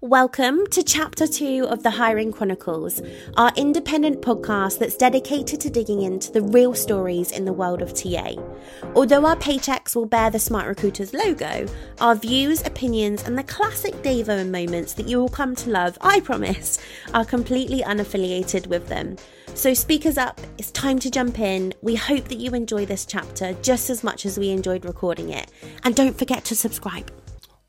Welcome to Chapter 2 of the Hiring Chronicles, our independent podcast that's dedicated to digging into the real stories in the world of TA. Although our paychecks will bear the SmartRecruiters logo, our views, opinions, and the classic Davo moments that you will come to love, I promise, are completely unaffiliated with them. So, speakers up, it's time to jump in. We hope that you enjoy this chapter just as much as we enjoyed recording it. And don't forget to subscribe.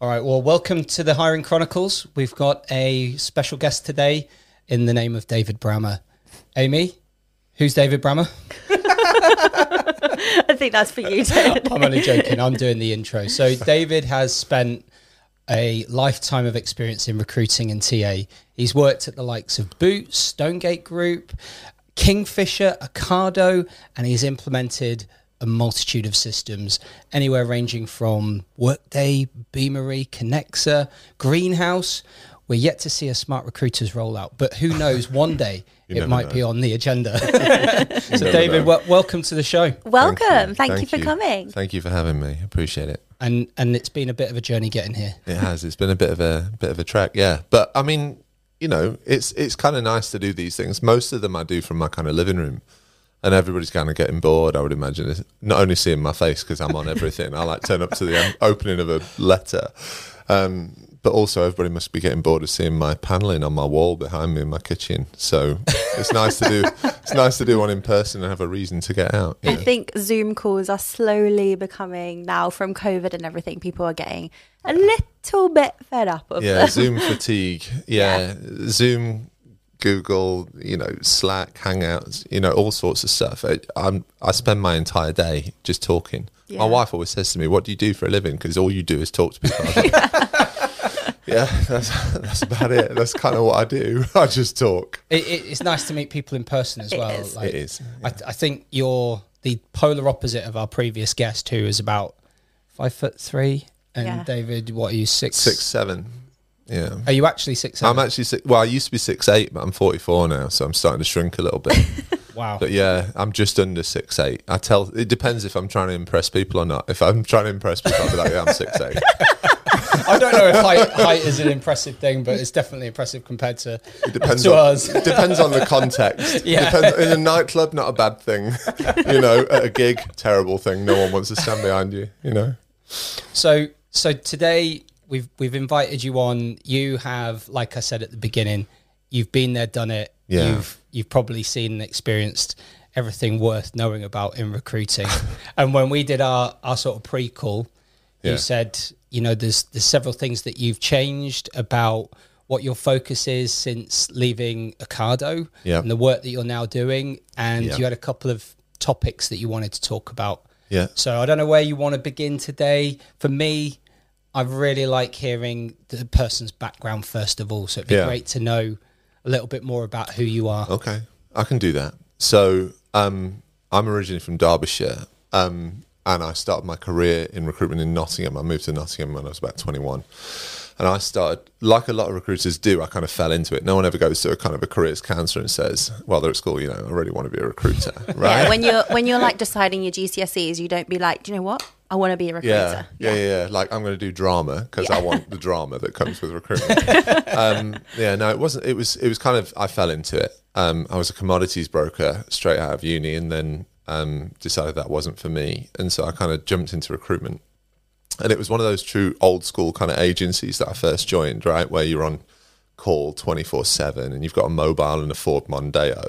All right. Well, welcome to the Hiring Chronicles. We've got a special guest today in the name of David Brammer. Amy, who's David Brammer? I think that's for you, David. I'm only joking. I'm doing the intro. So, David has spent a lifetime of experience in recruiting and TA. He's worked at the likes of Boots, Stonegate Group, Kingfisher, Ocado, and he's implemented a multitude of systems, anywhere ranging from Workday, Beamery, Kenexa, Greenhouse. We're yet to see a SmartRecruiters rollout, but who knows? One day it might know. be on the agenda. so, David, know. w- welcome to the show, Welcome. Thank, you for coming. Thank you for having me. Appreciate it. and and it's been a bit of a journey getting here. It has. It's been a bit of a bit of a trek, yeah. But I mean, you know, it's it's kind of nice to do these things. Most of them I do from my kind of living room, and everybody's kind of getting bored. I would imagine, It's not only seeing my face because I'm on everything. I like turn up to the um, opening of a letter, um, but also everybody must be getting bored of seeing my paneling on my wall behind me in my kitchen. So it's nice to do. It's nice to do one in person and have a reason to get out. you I know? think Zoom calls are slowly becoming now from COVID and everything. People are getting a little bit fed up of yeah them. zoom fatigue yeah. zoom google you know slack hangouts you know all sorts of stuff I, i'm i spend my entire day just talking Yeah. my wife always says to me what do you do for a living because all you do is talk to people I like, yeah that's, that's about it that's kind of what i do i just talk It, it, it's nice to meet people in person as It well. is. it is I, I think you're the polar opposite of our previous guest, who is about five foot three. And Yeah. David, what are you six? six seven yeah Are you actually six? Seven? i'm actually six, well i used to be six eight but i'm 44 now so i'm starting to shrink a little bit wow. But yeah, I'm just under six eight. I tell it depends if I'm trying to impress people or not. If I'm trying to impress people, I'll be like, yeah, I'm six eight. I don't know if height, height is an impressive thing, but it's definitely impressive compared to It depends to on us. it depends on the context. Yeah. Depends, in a nightclub, not a bad thing. you know, at a gig, terrible thing. No one wants to stand behind you. You know. So, so today we've we've invited you on. You have, like I said at the beginning, you've been there, done it. Yeah. You've you've probably seen and experienced everything worth knowing about in recruiting. and when we did our our sort of pre-call, you said, you know, there's there's several things that you've changed about what your focus is since leaving Ocado Yeah. and the work that you're now doing, and Yeah. you had a couple of topics that you wanted to talk about. Yeah. So I don't know where you want to begin today. For me, I really like hearing the person's background first of all. So it'd be Yeah. great to know a little bit more about who you are. Okay, I can do that. So um, I'm originally from Derbyshire, um, and I started my career in recruitment in Nottingham. I moved to Nottingham when I was about 21, and I started like a lot of recruiters do. I kind of fell into it. No one ever goes to a kind of a careers counselor and says, "Well, they're at school, you know, I really want to be a recruiter." Right? Yeah, when you're when you're like deciding your GCSEs, you don't be like, do you know what? I want to be a recruiter. Yeah, yeah, yeah, yeah. Like I'm going to do drama because I want the drama that comes with recruitment. um, yeah, no, it wasn't. It was. It was kind of. I fell into it. Um, I was a commodities broker straight out of uni, and then um, decided that wasn't for me, and so I kind of jumped into recruitment. And it was one of those true old school kind of agencies that I first joined, right, where you're on call 24 7 and you've got a mobile and a ford mondeo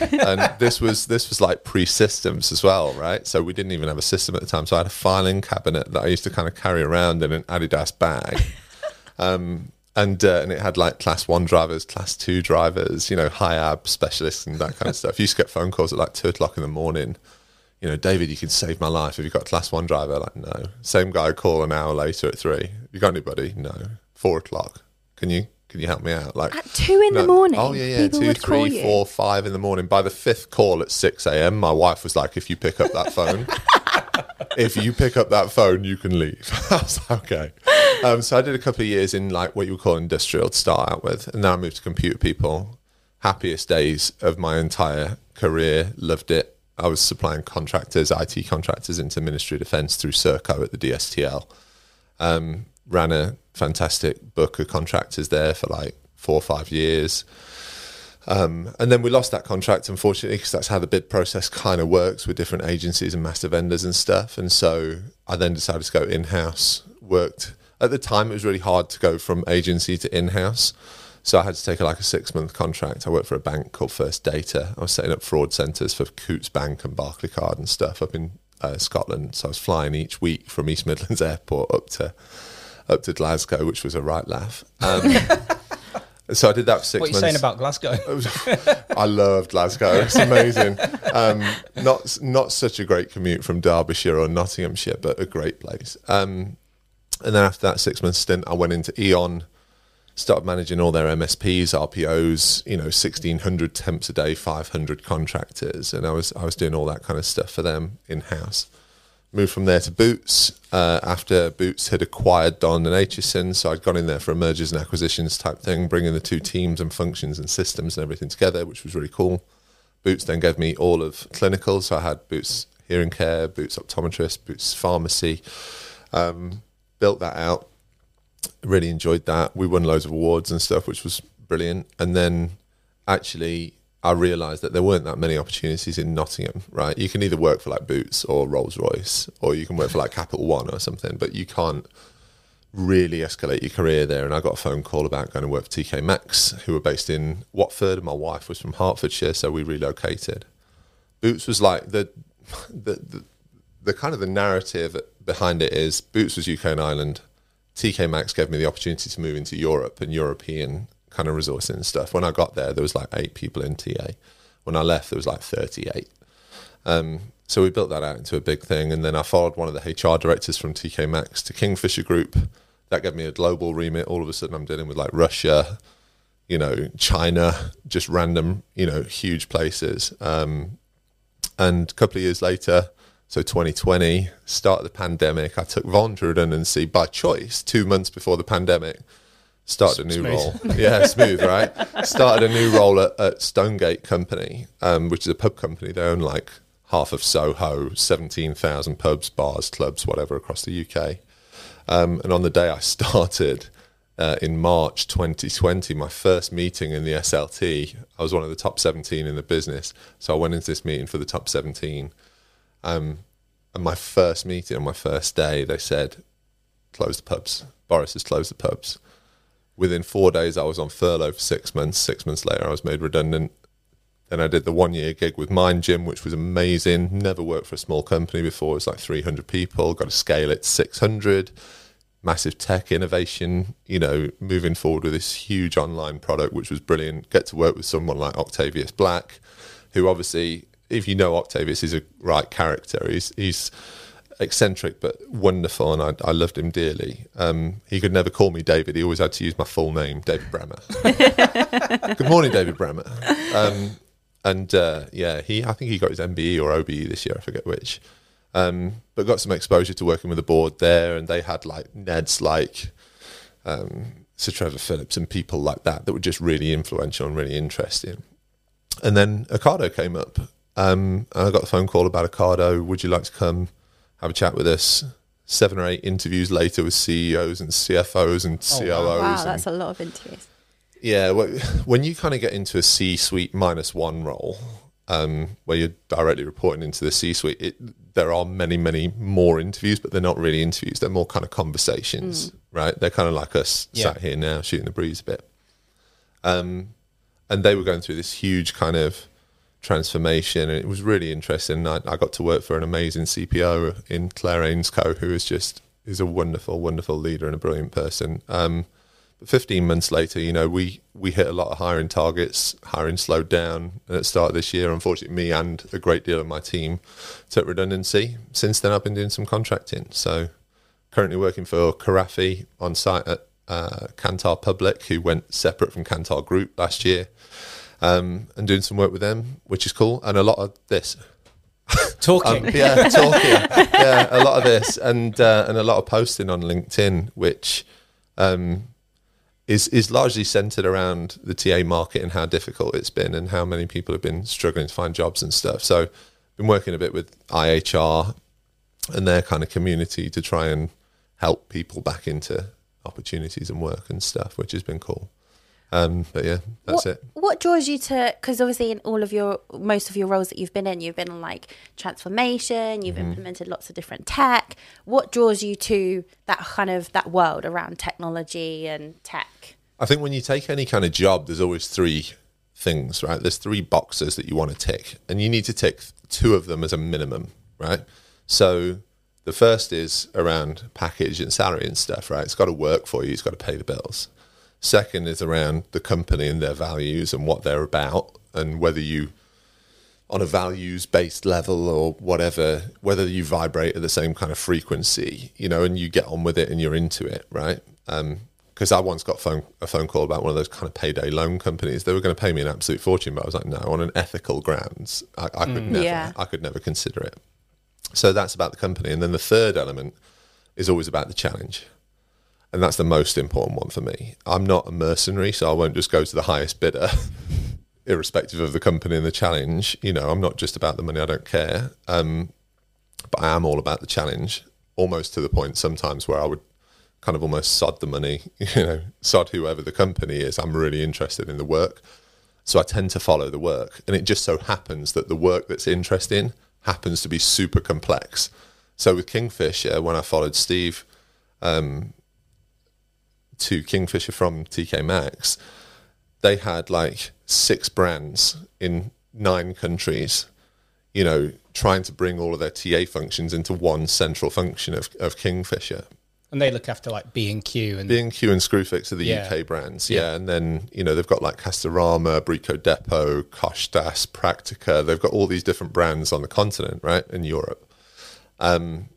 and this was this was like pre-systems as well right so we didn't even have a system at the time so i had a filing cabinet that i used to kind of carry around in an adidas bag um, and uh, and it had like class one drivers class two drivers you know HIAB specialists and that kind of stuff you used to get phone calls at like two o'clock in the morning you know, David, you can save my life if you got a class one driver. Like, no. Same guy call an hour later at three. You got anybody? No. Four o'clock. Can you can you help me out? Like At two in the morning, Oh yeah, yeah. call three, you. five in the morning. By the fifth call at six a.m., my wife was like, "If you pick up that phone, if you pick up that phone, you can leave." I was like, "Okay." Um, so I did a couple of years in like what you would call industrial to start out with, and then I moved to computer people. Happiest days of my entire career. Loved it. I was supplying contractors, IT contractors into Ministry of Defence through Serco at the DSTL. Um, ran a fantastic book of contractors there for like four or five years. Um, and then we lost that contract, unfortunately, because that's how the bid process kind of works with different agencies and master vendors and stuff. And so I then decided to go in house. Worked at the time; it was really hard to go from agency to in house. So I had to take like a six month contract. I worked for a bank called First Data. I was setting up fraud centres for Coutts Bank and Barclaycard and stuff up in uh, Scotland. So I was flying each week from East Midlands Airport up to up to Glasgow, which was a right laugh. Um, so I did that for six What are you months. saying about Glasgow? I love Glasgow. It's amazing. Um, not not such a great commute from Derbyshire or Nottinghamshire, but a great place. Um, and then after that six month stint, I went into E.ON, started managing all their MSPs, RPOs. You know, sixteen hundred temps a day, five hundred contractors, and I was I was doing all that kind of stuff for them in house. Moved from there to Boots uh, after Boots had acquired Dollond and Aitchison. So I'd gone in there for a mergers and acquisitions type thing, bringing the two teams and functions and systems and everything together, which was really cool. Boots then gave me all of clinical. So I had Boots Hearing Care, Boots Optometrist, Boots Pharmacy. Um, built that out. Really enjoyed that. We won loads of awards and stuff, which was brilliant. And then actually, I realised that there weren't that many opportunities in Nottingham, right? You can either work for like Boots or Rolls Royce, or you can work for like Capital One or something, but you can't really escalate your career there. And I got a phone call about going to work for TK Maxx, who were based in Watford. My wife was from Hertfordshire, so we relocated. Boots was like the the the, the kind of the narrative behind it is Boots was UK and Ireland. TK Maxx gave me the opportunity to move into Europe and European kind of resourcing and stuff. When I got there, there was like eight people in TA. When I left, there was like 38. Um, so we built that out into a big thing. And then I followed one of the HR directors from TK Maxx to Kingfisher Group. That gave me a global remit. All of a sudden, I'm dealing with like Russia, you know, China, just random, you know, huge places. Um, and a couple of years later, so 2020, start of the pandemic, I took voluntary redundancy by choice two months before the pandemic. Started a new Smooth. role. Yeah, smooth, right? Started a new role at, at Stonegate Company, um, which is a pub company. They own like half of Soho, 17,000 pubs, bars, clubs, whatever across the UK. Um, and on the day I started uh, in March 2020, my first meeting in the SLT, I was one of the top 17 in the business. So I went into this meeting for the top 17. Um, and my first meeting on my first day, they said, close the pubs. Boris has closed the pubs. Within four days, I was on furlough for six months. Six months later, I was made redundant. Then I did the one year gig with MindGym, which was amazing. Never worked for a small company before. It was like 300 people. Got to scale it to 600. Massive tech innovation, you know, moving forward with this huge online product, which was brilliant. Get to work with someone like Octavius Black, who obviously, if you know Octavius, is a right character. He's, he's eccentric but wonderful, and I, I loved him dearly. Um, he could never call me David. He always had to use my full name, David Brammer. Good morning, David Brammer. Um, and uh, yeah, he I think he got his MBE or OBE this year. I forget which. Um, but got some exposure to working with the board there, and they had like Neds like um, Sir Trevor Phillips and people like that that were just really influential and really interesting. And then Ocado came up, um, and I got the phone call about Ocado. Would you like to come have a chat with us? Seven or eight interviews later with CEOs and CFOs and COOs. Wow, and that's a lot of interviews. yeah, wh- when you kind of get into a C-suite minus one role, um, where you're directly reporting into the C-suite, it, there are many, many more interviews, but they're not really interviews. They're more kind of conversations, right? They're kind of like us Yeah. sat here now, shooting the breeze a bit. Um, and they were going through this huge kind of transformation, and it was really interesting. I, I got to work for an amazing CPO in Claire Ainscoe, who is just is a wonderful, wonderful leader and a brilliant person. Um, but 15 months later, you know, we we hit a lot of hiring targets. Hiring slowed down at the start of this year. Unfortunately, me and a great deal of my team took redundancy. Since then, I've been doing some contracting. So, currently working for Carafi on site at uh, Public, who went separate from Kantar Group last year, um, and doing some work with them, which is cool. And a lot of this, Talking. um, yeah, talking, yeah, a lot of this, and uh, and a lot of posting on LinkedIn, which um, is is largely centered around the TA market and how difficult it's been, and how many people have been struggling to find jobs and stuff. So, been working a bit with IHR and their kind of community to try and help people back into opportunities and work and stuff, which has been cool. Um, but yeah, that's what, it. What draws you to? Because obviously, in all of your most of your roles that you've been in, you've been on like transformation. You've Mm-hmm. implemented lots of different tech. What draws you to that kind of that world around technology and tech? I think when you take any kind of job, there's always three things, right? There's three boxes that you want to tick, and you need to tick two of them as a minimum, right? So the first is around package and salary and stuff, right? It's got to work for you, it's got to pay the bills. Second is around the company and their values and what they're about, and whether you, on a values based level or whatever, whether you vibrate at the same kind of frequency, you know, and you get on with it and you're into it, right? Um, because I once got phone, a phone call about one of those kind of payday loan companies. They were going to pay me an absolute fortune, but I was like, no, on an ethical grounds, I, I could mm. never, Yeah. I could never consider it. So that's about the company, and then the third element is always about the challenge and that's the most important one for me. I'm not a mercenary, so I won't just go to the highest bidder, irrespective of the company and the challenge. You know, I'm not just about the money. I don't care, um, but I am all about the challenge. Almost to the point sometimes where I would kind of almost sod the money. You know, sod whoever the company is. I'm really interested in the work, so I tend to follow the work. And it just so happens that the work that's interesting happens to be super complex. So with Kingfisher, when I followed Steve to Kingfisher from TK Maxx, they had like six brands in nine countries, you know, trying to bring all of their TA functions into one central function of, of Kingfisher. And they look after like B and Q and B&Q and Screwfix are the Yeah. UK brands, Yeah. yeah. And then, you know, they've got like Castorama, Brico Depot, Koçtaş, Practica. They've got all these different brands on the continent, right, in Europe. Um,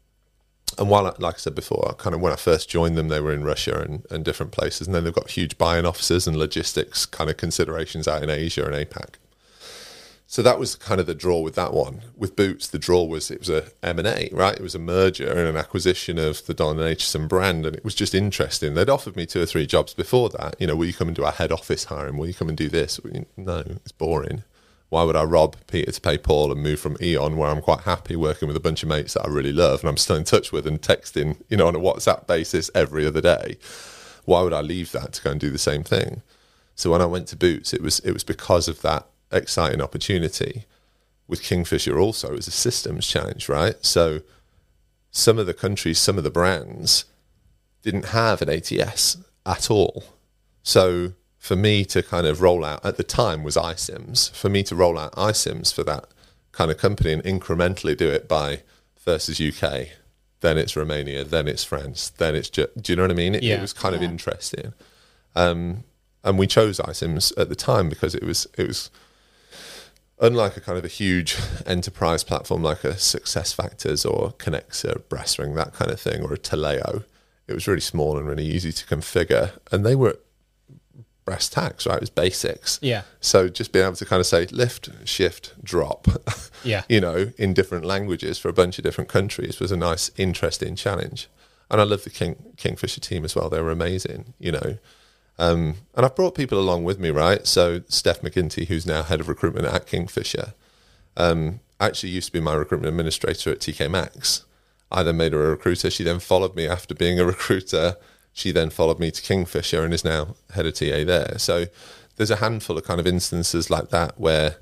and while, like I said before, kind of when I first joined them, they were in Russia and, and different places. And then they've got huge buying offices and logistics kind of considerations out in Asia and APAC. So that was kind of the draw with that one. With Boots, the draw was it was a M&A, right? It was a merger and an acquisition of the Dollond and Aitchison brand, and it was just interesting. They'd offered me two or three jobs before that. You know, will you come and do our head office hiring? Will you come and do this? No, it's boring. Why would I rob Peter to pay Paul and move from E.ON, where I'm quite happy working with a bunch of mates that I really love and I'm still in touch with and texting, you know, on a WhatsApp basis every other day? Why would I leave that to go and do the same thing? So when I went to Boots, it was it was because of that exciting opportunity. With Kingfisher, also, it was a systems change, right? So some of the countries, some of the brands didn't have an ATS at all. So for me to kind of roll out at the time was iCIMS. For me to roll out iCIMS for that kind of company and incrementally do it by first is UK, then it's Romania, then it's France, then it's Ge- do you know what I mean? It, Yeah. it was kind of interesting, um, and we chose iCIMS at the time because it was it was unlike a kind of a huge enterprise platform like a SuccessFactors or Kenexa, Brassring, that kind of thing, or a Taleo. It was really small and really easy to configure, and they were brass tacks, right? It was basics. Yeah. So just being able to kind of say lift, shift, drop, Yeah. you know, in different languages for a bunch of different countries was a nice, interesting challenge. And I love the King Kingfisher team as well. They were amazing, you know. Um, and I've brought people along with me, right? So Steph McGinty, who's now head of recruitment at Kingfisher, um, actually used to be my recruitment administrator at TK Maxx. I then made her a recruiter. She then followed me after being a recruiter. She then followed me to Kingfisher and is now head of TA there. So there's a handful of kind of instances like that where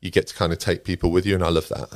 you get to kind of take people with you, and I love that.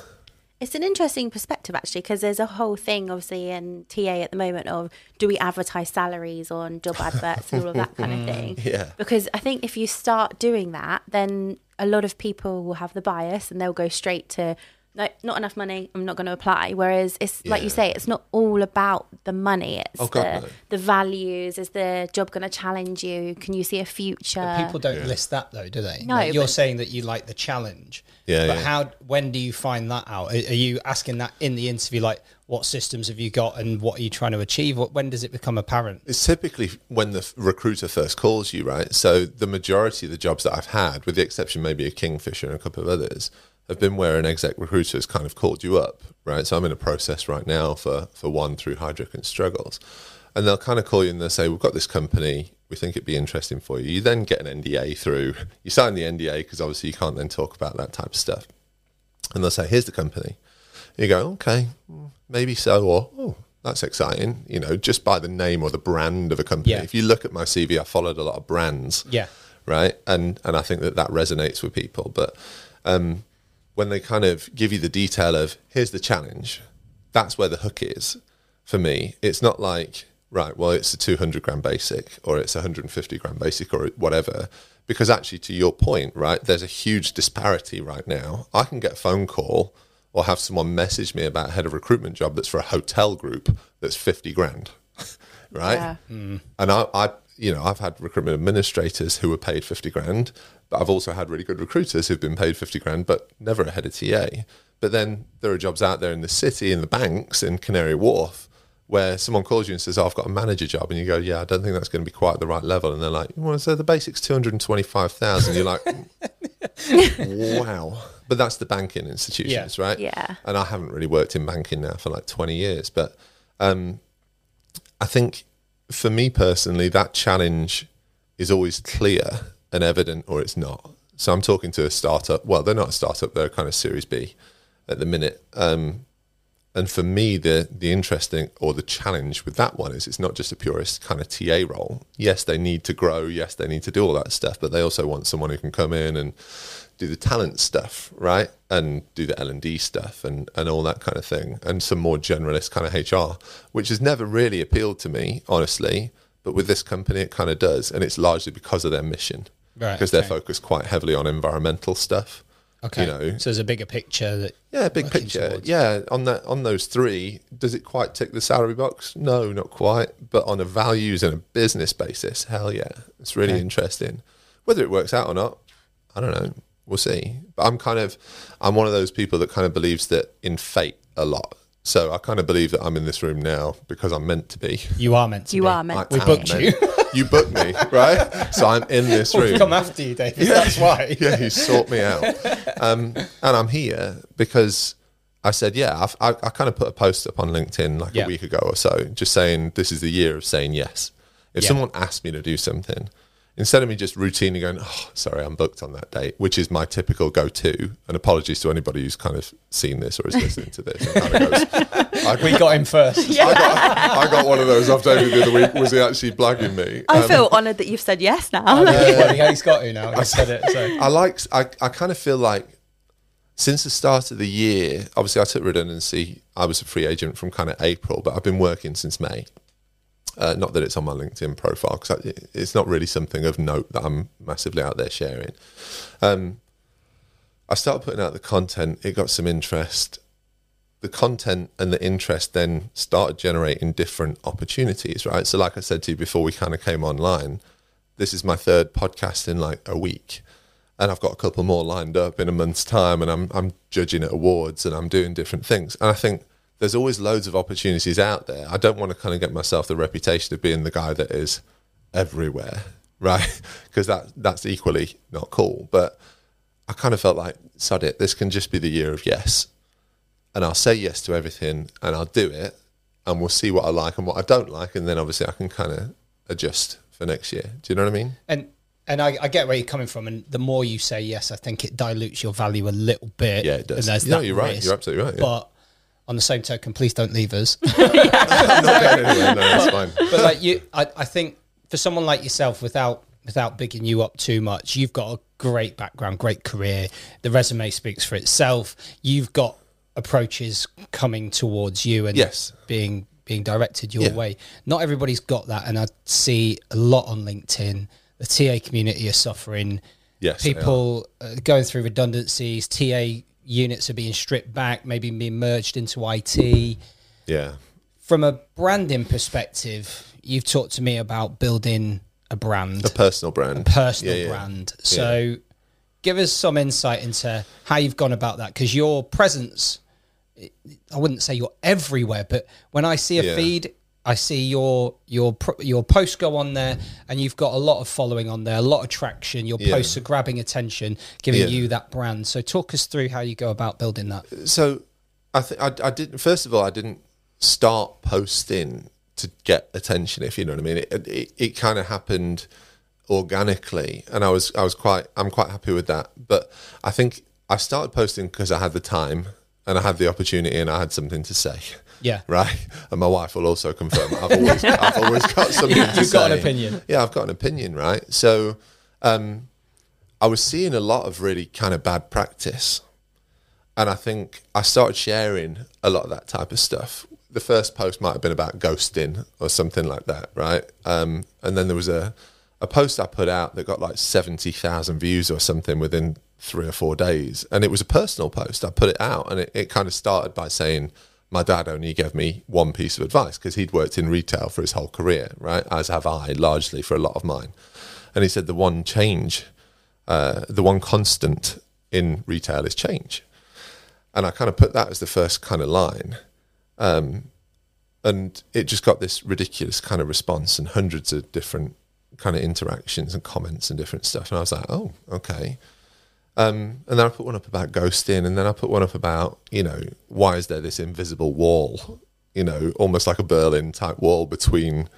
It's an interesting perspective actually, because there's a whole thing obviously in TA at the moment of do we advertise salaries on job adverts and all of that kind of thing. Yeah. Because I think if you start doing that, then a lot of people will have the bias and they'll go straight to no, not enough money. I'm not going to apply. Whereas it's like you say, it's not all about the money. It's Oh, God, the no. the values. Is the job going to challenge you? Can you see a future? People don't list that though, do they? No, Like, you're but- saying that you like the challenge. Yeah, But yeah. how? When do you find that out? Are, are you asking that in the interview? Like, what systems have you got, and what are you trying to achieve? What, when does it become apparent? It's typically when the recruiter first calls you, right? So the majority of the jobs that I've had, with the exception maybe of Kingfisher and a couple of others, have been where an exec recruiter has kind of called you up, right? So I'm in a process right now for for one through Heidrick and Struggles, and they'll kind of call you and they'll say, "We've got this company. We think it'd be interesting for you." You then get an NDA through. You sign the NDA because obviously you can't then talk about that type of stuff, and they'll say, "Here's the company." You go, "Okay, maybe so," or "Oh, that's exciting. You know, just by the name or the brand of a company. Yeah. If you look at my CV, I followed a lot of brands. Yeah. Right. And and I think that that resonates with people. But um, when they kind of give you the detail of here's the challenge, that's where the hook is for me. It's not like right, well, it's a 200 gram basic or it's a 150 gram basic or whatever. Because actually, to your point, right, there's a huge disparity right now. I can get a phone call or have someone message me about a head of recruitment job that's for a hotel group that's 50 grand, right? Yeah. Hmm. And I, I, you know, I've had recruitment administrators who were paid 50 grand, but I've also had really good recruiters who've been paid 50 grand, but never a head of TA. But then there are jobs out there in the city, in the banks, in Canary Wharf, where someone calls you and says, oh, I've got a manager job. And you go, yeah, I don't think that's going to be quite at the right level. And they're like, well, so the basic's 225,000. You're like, wow. But that's the banking institutions, right? Yeah. And I haven't really worked in banking now for like 20 years. But um, I think for me personally, that challenge is always clear and evident or it's not. So I'm talking to a startup. Well, they're not a startup, they're kind of Series B at the minute. Um, and for me, the the interesting or the challenge with that one is it's not just a purist kind of TA role. Yes, they need to grow. Yes, they need to do all that stuff, but they also want someone who can come in and do the talent stuff, right, and do the L and D stuff and and all that kind of thing, and some more generalist kind of HR, which has never really appealed to me, honestly. But with this company, it kind of does, and it's largely because of their mission, Right, Because they're focused quite heavily on environmental stuff. Okay. You know, so there's a bigger picture that yeah, big picture. towards. Yeah, on that on those three, does it quite tick the salary box? No, not quite. But on a values and a business basis, hell yeah, it's really Okay. interesting. Whether it works out or not, I don't know. We'll see. But I'm kind of, I'm one of those people that kind of believes that in fate a lot. So I kind of believe that I'm in this room now because I'm meant to be. you are meant to You be. are meant I to We booked you. You booked me, right? So I'm in this room. We've come after you, David. That's why. yeah, you sort me out. Um, and I'm here because I said, yeah, I've, I, I kind of put a post up on LinkedIn like Yeah. a week ago or so, just saying this is the year of saying yes. If Yeah. someone asked me to do something, instead of me just routinely going, oh, sorry, I'm booked on that date, which is my typical go to, and apologies to anybody who's kind of seen this or is listening to this and kind of goes, I, We got him first. I, got, I got one of those off David the other week. Was he actually blagging me? I Um, feel honoured that you've said yes now. No, well, yeah, he's got you now. He said it. So. I like. I, I kind of feel like since the start of the year, obviously I took redundancy. I was a free agent from kind of April, but I've been working since May. Uh, not that it's on my LinkedIn profile because it's not really something of note that I'm massively out there sharing. Um, I started putting out the content. It got some interest. The content and the interest then started generating different opportunities, right? So, like I said to you before we kind of came online, this is my third podcast in like a week and I've got a couple more lined up in a month's time, and I'm I'm judging at awards and I'm doing different things. And I think there's always loads of opportunities out there. I don't want to kind of get myself the reputation of being the guy that is everywhere, right? Because that that's equally not cool. But I kind of felt like, sod it, this can just be the year of yes, and I'll say yes to everything, and I'll do it, and we'll see what I like and what I don't like, and then obviously I can kind of adjust for next year. Do you know what I mean? And and I, I get where you're coming from, and the more you say yes, I think it dilutes your value a little bit. Yeah, it does. No, you're right. You're absolutely right, yeah. But on the same token, please don't leave us. Not going. No, that's fine. but like you, I, I think for someone like yourself, without without bigging you up too much, you've got a great background, great career. The resume speaks for itself. You've got approaches coming towards you and Yes. being being directed your Yeah. way. Not everybody's got that, and I see a lot on LinkedIn. The TA community are suffering. Yes, people uh, going through redundancies. TA units are being stripped back, maybe being merged into IT Yeah. from a branding perspective, you've talked to me about building a brand, A personal brand. personal Yeah, yeah. brand. So, give us some insight into how you've gone about that because your presence, I wouldn't say you're everywhere, but when I see a Yeah. feed, I see your your your posts go on there, and you've got a lot of following on there, a lot of traction. Your Yeah. posts are grabbing attention, giving Yeah. you that brand. So, talk us through how you go about building that. So I think I, I didn't. First of all, I didn't start posting to get attention. If you know what I mean, it it, it kind of happened organically, and I was I was quite I'm quite happy with that. But I think I started posting because I had the time and I had the opportunity and I had something to say. Yeah. Right. And my wife will also confirm. I've always, I've always got something to say. You've got an opinion. Yeah, I've got an opinion, right? So um, I was seeing a lot of really kind of bad practice. And I think I started sharing a lot of that type of stuff. The first post might have been about ghosting or something like that, right? Um, and then there was a, a post I put out that got like 70,000 views or something within three or four days. And it was a personal post. I put it out and it, it kind of started by saying, my dad only gave me one piece of advice because he'd worked in retail for his whole career, right? As have I, largely for a lot of mine. And he said the one change, uh, the one constant in retail is change. And I kind of put that as the first kind of line. Um, and it just got this ridiculous kind of response and hundreds of different kind of interactions and comments and different stuff. And I was like, oh, okay. Um, and then I put one up about ghosting, and then I put one up about, you know, why is there this invisible wall, you know, almost like a Berlin type wall between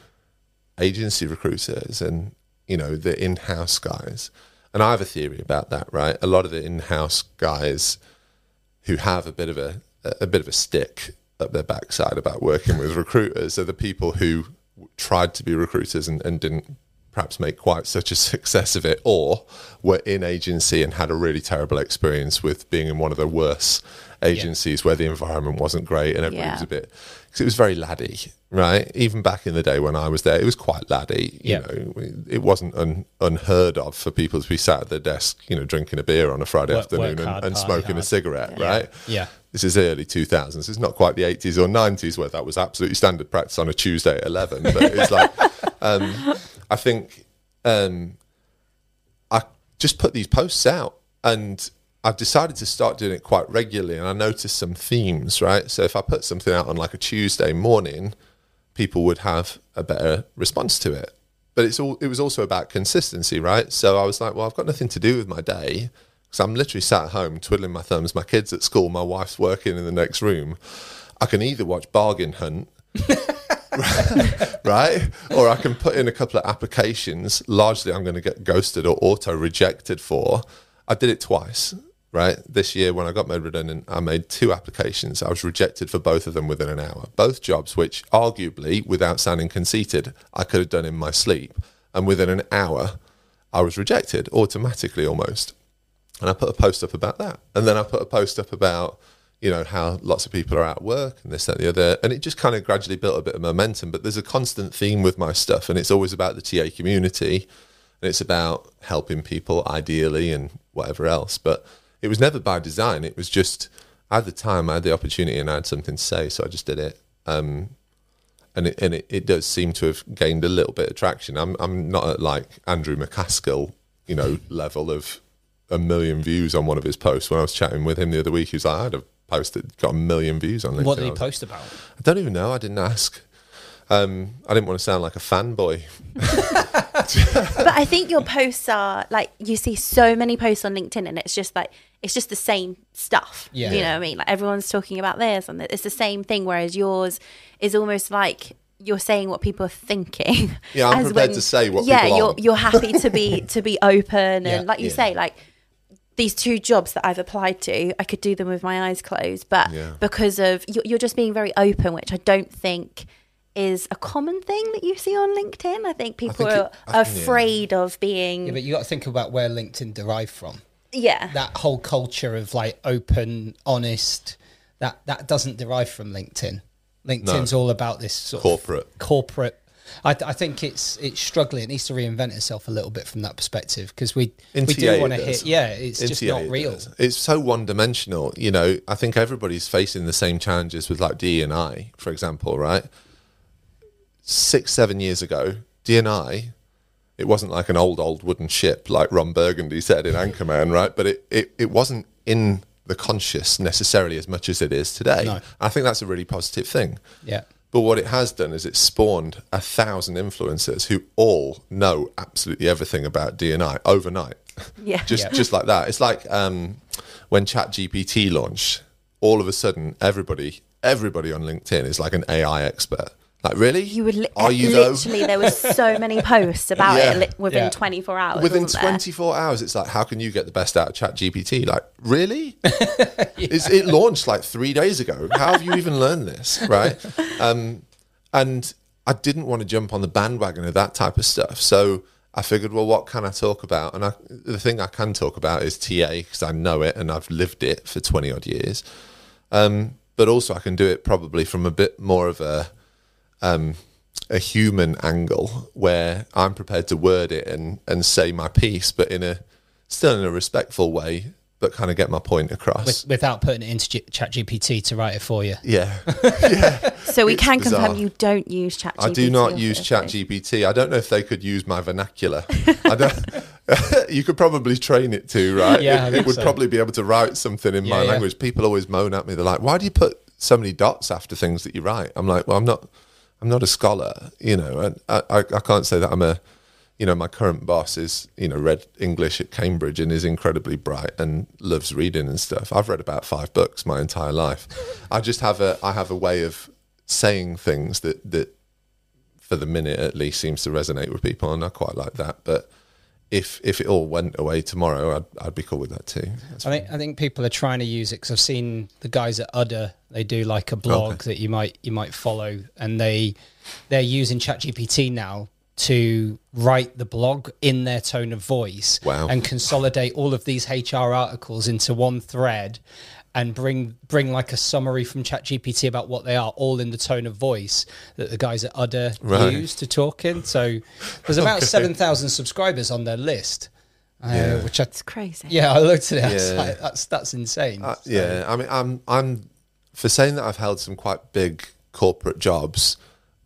agency recruiters and, you know, the in house guys. And I have a theory about that, right? A lot of the in house guys who have a bit of a, a bit of a stick up their backside about working with recruiters are the people who tried to be recruiters and, and didn't perhaps make quite such a success of it, or were in agency and had a really terrible experience with being in one of the worst agencies where the environment wasn't great and everybody Yeah. was a bit because it was very laddie, right? Even back in the day when I was there, it was quite laddie. You Yeah. know, it wasn't un, unheard of for people to be sat at their desk, you know, drinking a beer on a Friday Work- afternoon work hard, and, and smoking a hard. cigarette, right? Yeah. This is early 2000s. It's not quite the 80s or 90s where that was absolutely standard practice on a Tuesday at 11. But it's like, um, I think um, I just put these posts out and I've decided to start doing it quite regularly. And I noticed some themes, right? So if I put something out on like a Tuesday morning, people would have a better response to it. But it's all it was also about consistency, right? So I was like, well, I've got nothing to do with my day because I'm literally sat at home twiddling my thumbs. My kids at school, my wife's working in the next room. I can either watch Bargain Hunt, right, or I can put in a couple of applications. Largely, I'm going to get ghosted or auto rejected for. I did it twice. Right this year, when I got made redundant, I made two applications. I was rejected for both of them within an hour. Both jobs, which arguably, without sounding conceited, I could have done in my sleep. And within an hour, I was rejected automatically almost. And I put a post up about that. And then I put a post up about, you know, how lots of people are at work and this, that, and the other. And it just kind of gradually built a bit of momentum. But there's a constant theme with my stuff, and it's always about the TA community. And it's about helping people ideally and whatever else. But it was never by design. It was just at the time I had the opportunity and I had something to say, so I just did it. Um, and it, and it, it does seem to have gained a little bit of traction. I'm I'm not at like Andrew McCaskill, you know, level of a million views on one of his posts. When I was chatting with him the other week, he was like, I had a post that got a million views on LinkedIn. What did I he post about? I don't even know. I didn't ask. Um, I didn't want to sound like a fanboy. but I think your posts are like you see so many posts on LinkedIn, and it's just like it's just the same stuff. Yeah. you know what I mean. Like everyone's talking about this, and it's the same thing. Whereas yours is almost like you're saying what people are thinking. Yeah, I'm As prepared to say what Yeah, people you're aren't. you're happy to be to be open, Yeah. and like you Yeah. say, like these two jobs that I've applied to, I could do them with my eyes closed, but Yeah. because of you're, you're just being very open, which I don't think is a common thing that you see on LinkedIn. I think people think are it- I think, yeah. afraid of being Yeah, but you got to think about where LinkedIn derived from. yeah. That whole culture of like open, honest, that that doesn't derive from LinkedIn. LinkedIn's all about this sort Corporate. of corporate. I, I think it's it's struggling. It needs to reinvent itself a little bit from that perspective because we In we TA do want to hit. Yeah, it's In just TA not it real. does. It's so one dimensional. You know, I think everybody's facing the same challenges with like D and I, for example, right? Six, seven years ago, D and I, it wasn't like an old, old wooden ship like Ron Burgundy said in Anchorman, right? But it, it, it wasn't in the conscious necessarily as much as it is today. No. I think that's a really positive thing. Yeah. But what it has done is it's spawned a thousand influencers who all know absolutely everything about DNI overnight. Yeah. just Yeah. just like that. It's like um, when ChatGPT launched. All of a sudden, everybody everybody on LinkedIn is like an AI expert. Like, really? You would li- Are you though? literally there was so many posts about Yeah. it li- within Yeah. 24 hours. Within wasn't there? 24 hours, it's like, how can you get the best out of ChatGPT? Like, really? It's, it launched like three days ago. How have you even learned this? Right. Um, and I didn't want to jump on the bandwagon of that type of stuff. So I figured, well, what can I talk about? And I, the thing I can talk about is TA because I know it and I've lived it for 20 odd years. Um, but also, I can do it probably from a bit more of a um, a human angle where I'm prepared to word it and and say my piece, but in a still in a respectful way, but kind of get my point across. with, without putting it into G- ChatGPT to write it for you. yeah, yeah. So we It's can bizarre. confirm you don't use ChatGPT. I do not use obviously. ChatGPT. I don't know if they could use my vernacular. I don't. you could probably train it to, right? Yeah, it, it would so. probably be able to write something in my Yeah, yeah. language. People always moan at me. They're like, "Why do you put so many dots after things that you write?" I'm like, "Well, I'm not. I'm not a scholar, you know. And I, I, I can't say that I'm a." You know, my current boss is, you know, read English at Cambridge and is incredibly bright and loves reading and stuff. I've read about five books my entire life. I just have a, I have a way of saying things that that for the minute at least seems to resonate with people, and I quite like that. But if if it all went away tomorrow, I'd I'd be cool with that too. That's I think I think people are trying to use it because I've seen the guys at Udder. They do like a blog Okay. that you might you might follow, and they they're using ChatGPT now to write the blog in their tone of voice Wow. and consolidate all of these HR articles into one thread and bring bring like a summary from ChatGPT about what they are all in the tone of voice that the guys at Udder Right. use to talk in. So there's about 7,000 subscribers on their list. Uh, Yeah. which I It's crazy. yeah, I looked at it. I was Yeah. like, that's that's insane. Uh, yeah, I mean, I'm I'm for saying that I've held some quite big corporate jobs.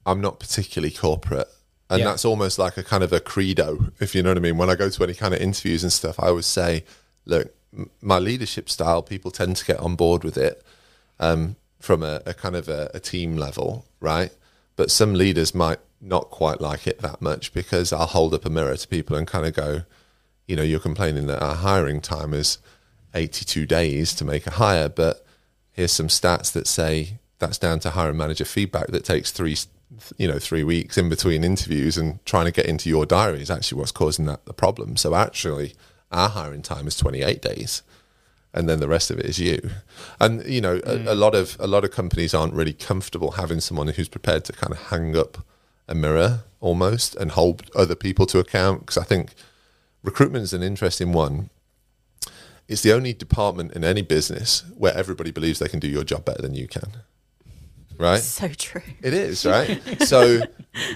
I'm not particularly corporate, and Yeah. that's almost like a kind of a credo, if you know what I mean. When I go to any kind of interviews and stuff, I always say, "Look, m- my leadership style, people tend to get on board with it um, from a, a kind of a, a team level, right? But some leaders might not quite like it that much because I'll hold up a mirror to people and kind of go, you know, you're complaining that our hiring time is 82 days to make a hire, but here's some stats that say that's down to hiring manager feedback that takes three, you know, three weeks in between interviews and trying to get into your diary is actually what's causing that the problem. So actually, our hiring time is 28 days and then the rest of it is you. And you know, a, a mm. lot of a lot of companies aren't really comfortable having someone who's prepared to kind of hang up a mirror almost and hold other people to account. Because I think recruitment is an interesting one. It's the only department in any business where everybody believes they can do your job better than you can. Right? So true. It is right. so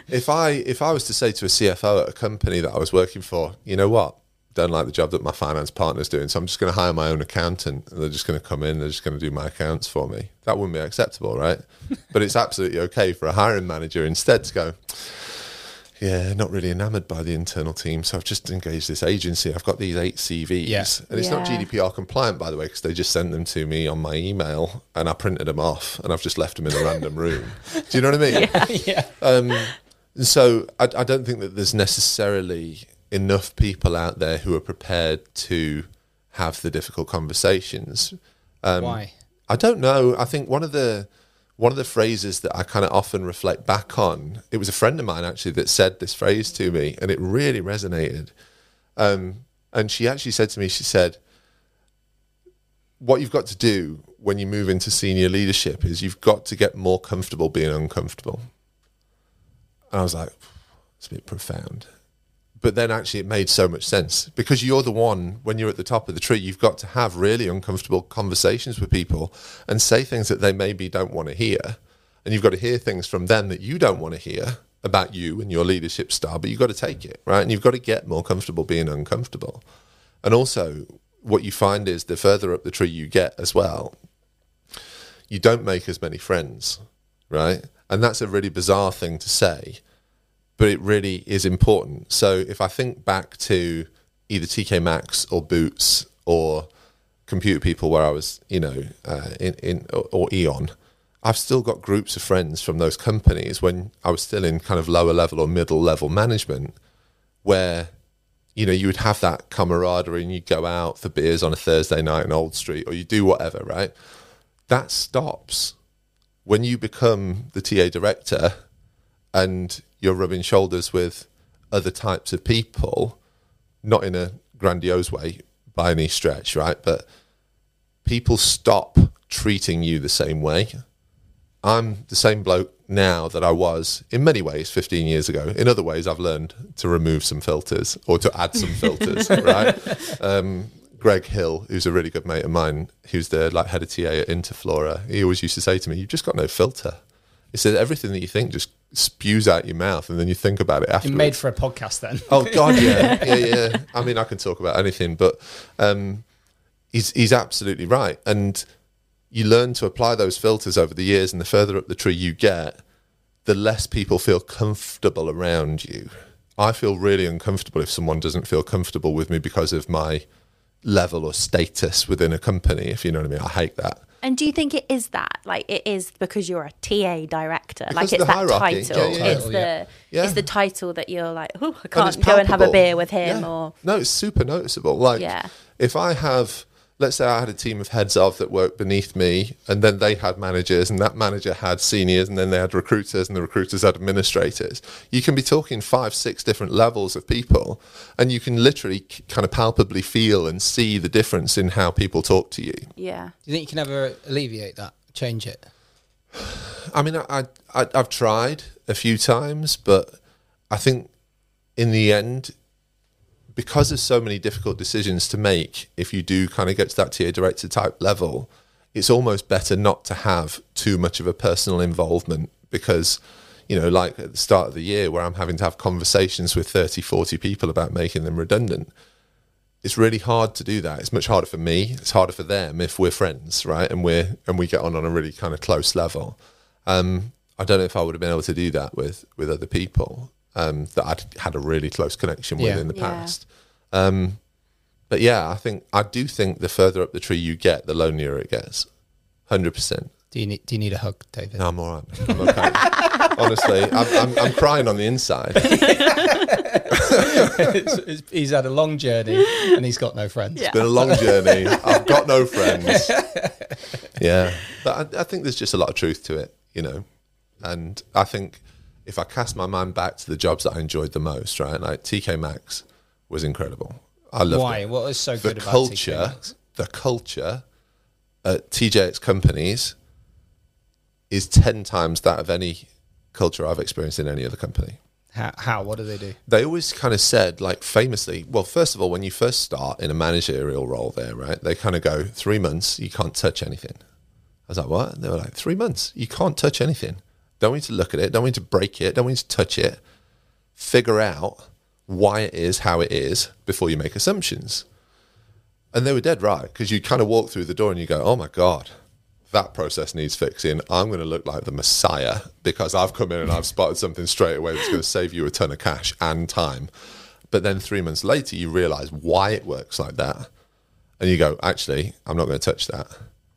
if I if I was to say to a CFO at a company that I was working for, you know what, don't like the job that my finance partner's doing, so I'm just going to hire my own accountant, and they're just going to come in, they're just going to do my accounts for me. That wouldn't be acceptable, right? but it's absolutely okay for a hiring manager instead to go. Yeah, not really enamored by the internal team, so I've just engaged this agency. I've got these eight CVs, Yeah. and it's not GDPR compliant, by the way, because they just sent them to me on my email, and I printed them off, and I've just left them in a random room. Do you know what I mean? yeah. Um, so I, I don't think that there's necessarily enough people out there who are prepared to have the difficult conversations. Um, Why? I don't know. I think one of the one of the phrases that I kind of often reflect back on. It was a friend of mine actually that said this phrase to me, and it really resonated. Um, and she actually said to me, she said, "What you've got to do when you move into senior leadership is you've got to get more comfortable being uncomfortable." And I was like, "It's a bit profound." But then actually it made so much sense. Because you're the one when you're at the top of the tree you've got to have really uncomfortable conversations with people and say things that they maybe don't want to hear. And you've got to hear things from them that you don't want to hear about you and your leadership style but you've got to take it right? And you've got to get more comfortable being uncomfortable. And also what you find is the further up the tree you get as well you don't make as many friends right? And that's a really bizarre thing to say but it really is important. So if I think back to either TK Maxx or Boots or Computer People, where I was, you know, uh, in in or, or E.ON, I've still got groups of friends from those companies when I was still in kind of lower level or middle level management, where you know you would have that camaraderie and you'd go out for beers on a Thursday night in Old Street or you do whatever, right? That stops when you become the TA director and you're rubbing shoulders with other types of people, not in a grandiose way by any stretch, right? But people stop treating you the same way. I'm the same bloke now that I was in many ways 15 years ago. In other ways, I've learned to remove some filters or to add some filters, right? Um, Greg Hill, who's a really good mate of mine, who's the like head of TA at Interflora, he always used to say to me, "You've just got no filter." He said everything that you think just spews out your mouth, and then you think about it after You afterwards. made for a podcast then. Oh God, yeah, yeah, yeah. I mean, I can talk about anything, but um, he's he's absolutely right, and you learn to apply those filters over the years, and the further up the tree you get, the less people feel comfortable around you. I feel really uncomfortable if someone doesn't feel comfortable with me because of my level or status within a company. If you know what I mean, I hate that. And do you think it is that? Like it is because you're a TA director. like Because of it's that hierarchy. title. Yeah, yeah, It's yeah. the Yeah. Yeah. it's the title that you're like, oh, I can't it's go and have a beer with him Yeah. or no, it's super noticeable. Like Yeah. if I have, let's say I had a team of heads of that worked beneath me, and then they had managers, and that manager had seniors, and then they had recruiters, and the recruiters had administrators. You can be talking five, six different levels of people, and you can literally kind of palpably feel and see the difference in how people talk to you. yeah. Do you think you can ever alleviate that, change it? I mean, I, I I've tried a few times, but I think in the end, because there's so many difficult decisions to make, if you do kind of get to that tier director type level, it's almost better not to have too much of a personal involvement because you know like at the start of the year where i'm having to have conversations with 30 40 people about making them redundant it's really hard to do that. It's much harder for me. It's harder for them if we're friends, right? And we're and we get on on a really kind of close level. Um, I don't know if I would have been able to do that with with other people um, that I'd had a really close connection with Yeah. in the Yeah. past. Um, but yeah, I think I do think the further up the tree you get, the lonelier it gets. Hundred percent. Do you need, do you need a hug, David? No, I'm all right. I'm okay. Honestly, I'm, I'm, I'm crying on the inside. It's- it's- he's had a long journey and he's got no friends. Yeah. It's been a long journey. I've got no friends. Yeah, but I, I think there's just a lot of truth to it, you know. And I think if I cast my mind back to the jobs that I enjoyed the most, right, like TK Maxx was incredible. I loved Why? it. What was so The good about culture, the culture at TJX companies is ten times that of any culture I've experienced in any other company How, how? What do they do? they always kind of said, like famously, well, first of all, when you first start in a managerial role there, right, they kind of go, three months, you can't touch anything. I was like, what? And they were like, three months, you can't touch anything. Don't you to look at it, don't you to break it, don't you to touch it. Figure out why it is how it is before you make assumptions. And they were dead right, because you kind of walk through the door and you go, oh my God, that process needs fixing. I'm going to look like the messiah because I've come in and I've spotted something straight away that's going to save you a ton of cash and time. But then three months later, you realize why it works like that. And you go, actually, I'm not going to touch that.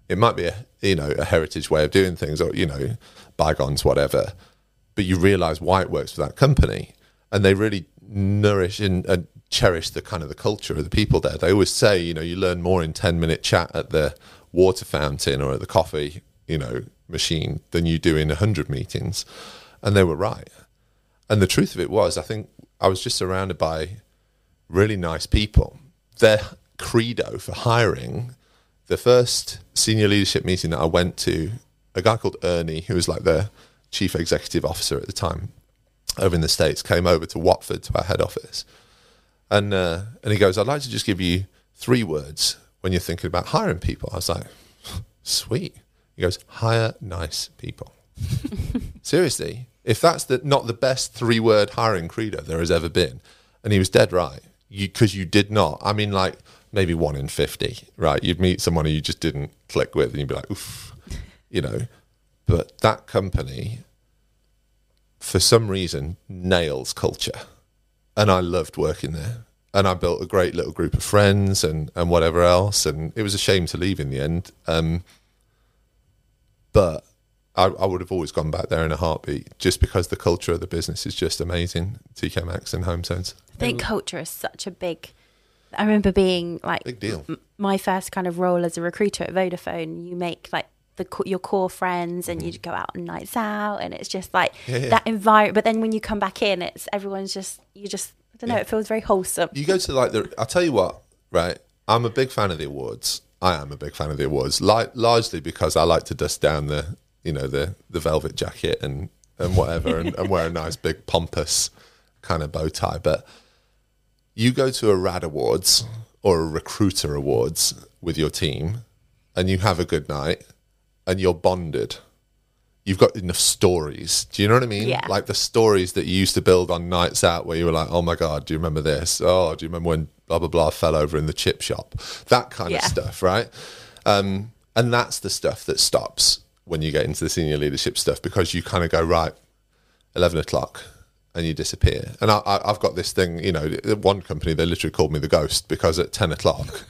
It might be a, you know, a heritage way of doing things or, you know, bygones, whatever. But you realize why it works for that company. And they really nourish and, and cherish the kind of the culture of the people there. They always say, you know, you learn more in 10 minute chat at the water fountain or at the coffee, you know, machine than you do in 100 meetings. And they were right. And the truth of it was, I think I was just surrounded by really nice people. Their credo for hiring, the first senior leadership meeting that I went to, a guy called Ernie, who was like the chief executive officer at the time over in the States, came over to Watford to our head office. And, uh, and he goes, I'd like to just give you three words when you're thinking about hiring people. I was like, sweet. He goes, hire nice people. Seriously, if that's the, not the best three word hiring credo there has ever been, and he was dead right, because you, did not. I mean, like maybe one in 50, right? You'd meet someone who you just didn't click with, and you'd be like, oof, you know. But that company, for some reason, nails culture. And I loved working there. And I built a great little group of friends and, and whatever else. And it was a shame to leave in the end. Um, but I, I would have always gone back there in a heartbeat just because the culture of the business is just amazing. TK Maxx and HomeSense. I think culture is such a big. I remember being like Big deal. m- my first kind of role as a recruiter at Vodafone. You make like the your core friends and Mm-hmm. you go out on nights out and it's just like that environment but then when you come back in it's everyone's just you just I don't know it feels very wholesome. You go to like the i'll tell you what right i'm a big fan of the awards. I am a big fan of the awards like largely because i like to dust down the you know the the velvet jacket and and whatever and, and wear a nice big pompous kind of bow tie but you go to a rad awards or a recruiter awards with your team and you have a good night and you're bonded you've got enough stories. Do you know what I mean? Yeah. Like the stories that you used to build on nights out where you were like, oh my God, do you remember this? Oh, do you remember when blah, blah, blah fell over in the chip shop? That kind of stuff, right? Um, and that's the stuff that stops when you get into the senior leadership stuff because you kind of go, right, 11 o'clock and you disappear. And I, I, I've got this thing, you know, one company, they literally called me the ghost because at 10 o'clock,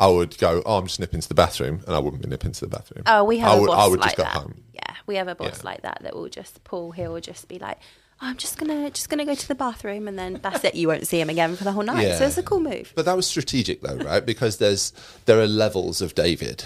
I would go, oh, I'm just nipping to the bathroom, and I wouldn't be nipping to the bathroom. oh we have I a would, boss I would like just go that home. yeah we have a boss Yeah. like that that will just Paul he will just be like oh, I'm just gonna just gonna go to the bathroom and then that's it you won't see him again for the whole night so Yeah. it's a cool move But that was strategic, though, right? Because there's there are levels of David,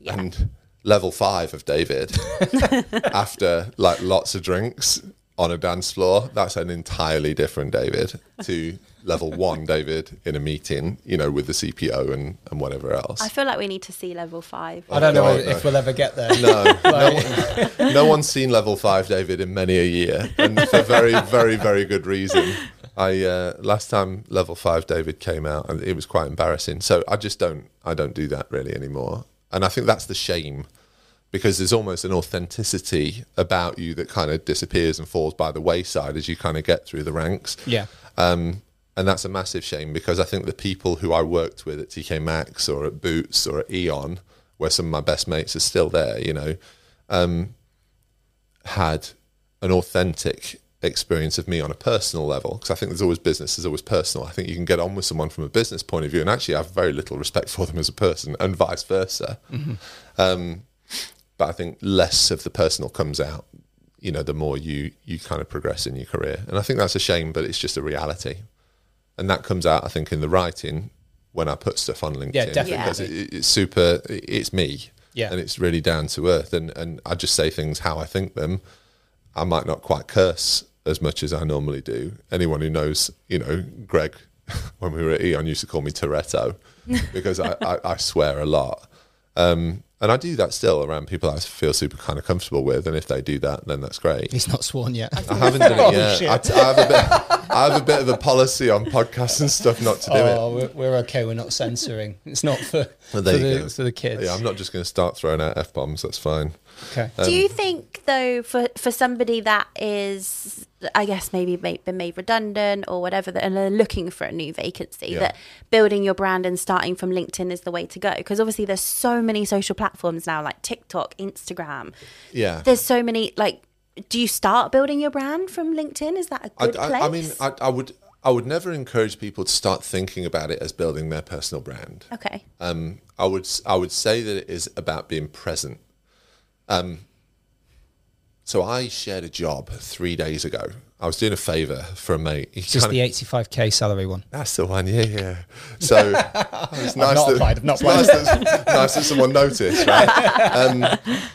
Yeah. and level five of David after like lots of drinks on a dance floor. That's an entirely different David to level one David in a meeting, you know, with the CPO and and whatever else. I feel like we need to see level five I don't know God, if no. we'll ever get there. no, no, no one's seen level five David in many a year, and for very, very, very good reason. I uh, last time level five David came out, and it was quite embarrassing. So I just don't, I don't do that really anymore, and I think that's the shame because there's almost an authenticity about you that kind of disappears and falls by the wayside as you kind of get through the ranks. Yeah. Um, and that's a massive shame because I think the people who I worked with at TK Maxx or at Boots or at E.ON, where some of my best mates are still there, you know, um, had an authentic experience of me on a personal level. Because I think there's always business, there's always personal. I think you can get on with someone from a business point of view and actually have very little respect for them as a person and vice versa. Um, but I think less of the personal comes out, you know, the more you you kind of progress in your career. And I think that's a shame, but it's just a reality. And that comes out, I think, in the writing when I put stuff on LinkedIn. Yeah, definitely. Because it, it's super, it's me. Yeah. And it's really down to earth. And, and I just say things how I think them. I might not quite curse as much as I normally do. Anyone who knows, you know, Greg, when we were at E.ON, used to call me Toretto because I, I, I swear a lot. Um, and I do that still around people I feel super kind of comfortable with. And if they do that, then that's great. He's not sworn yet. I haven't done Oh, it yet. shit. I, t- I have a bit. I have a bit of a policy on podcasts and stuff not to do Oh, it. we're, we're okay. We're not censoring. It's not for, for, Well, there you the, for the kids. Yeah, I'm not just going to start throwing out f bombs. That's fine. Okay. Do you think, though, for for somebody that is, I guess, maybe made, been made redundant or whatever, that, and they're looking for a new vacancy, Yeah. that building your brand and starting from LinkedIn is the way to go? Because obviously, there's so many social platforms now, like TikTok, Instagram. Yeah. There's so many. Like, do you start building your brand from LinkedIn? Is that a I, good place? I, I mean, I, I would. I would never encourage people to start thinking about it as building their personal brand. okay. Um, I would I would say that it is about being present. Um, so I shared a job three days ago. I was doing a favour for a mate. He Just the 85k salary one. That's the one, yeah, yeah. So it's nice not that, applied, it's nice, that, nice that someone noticed, right? Um,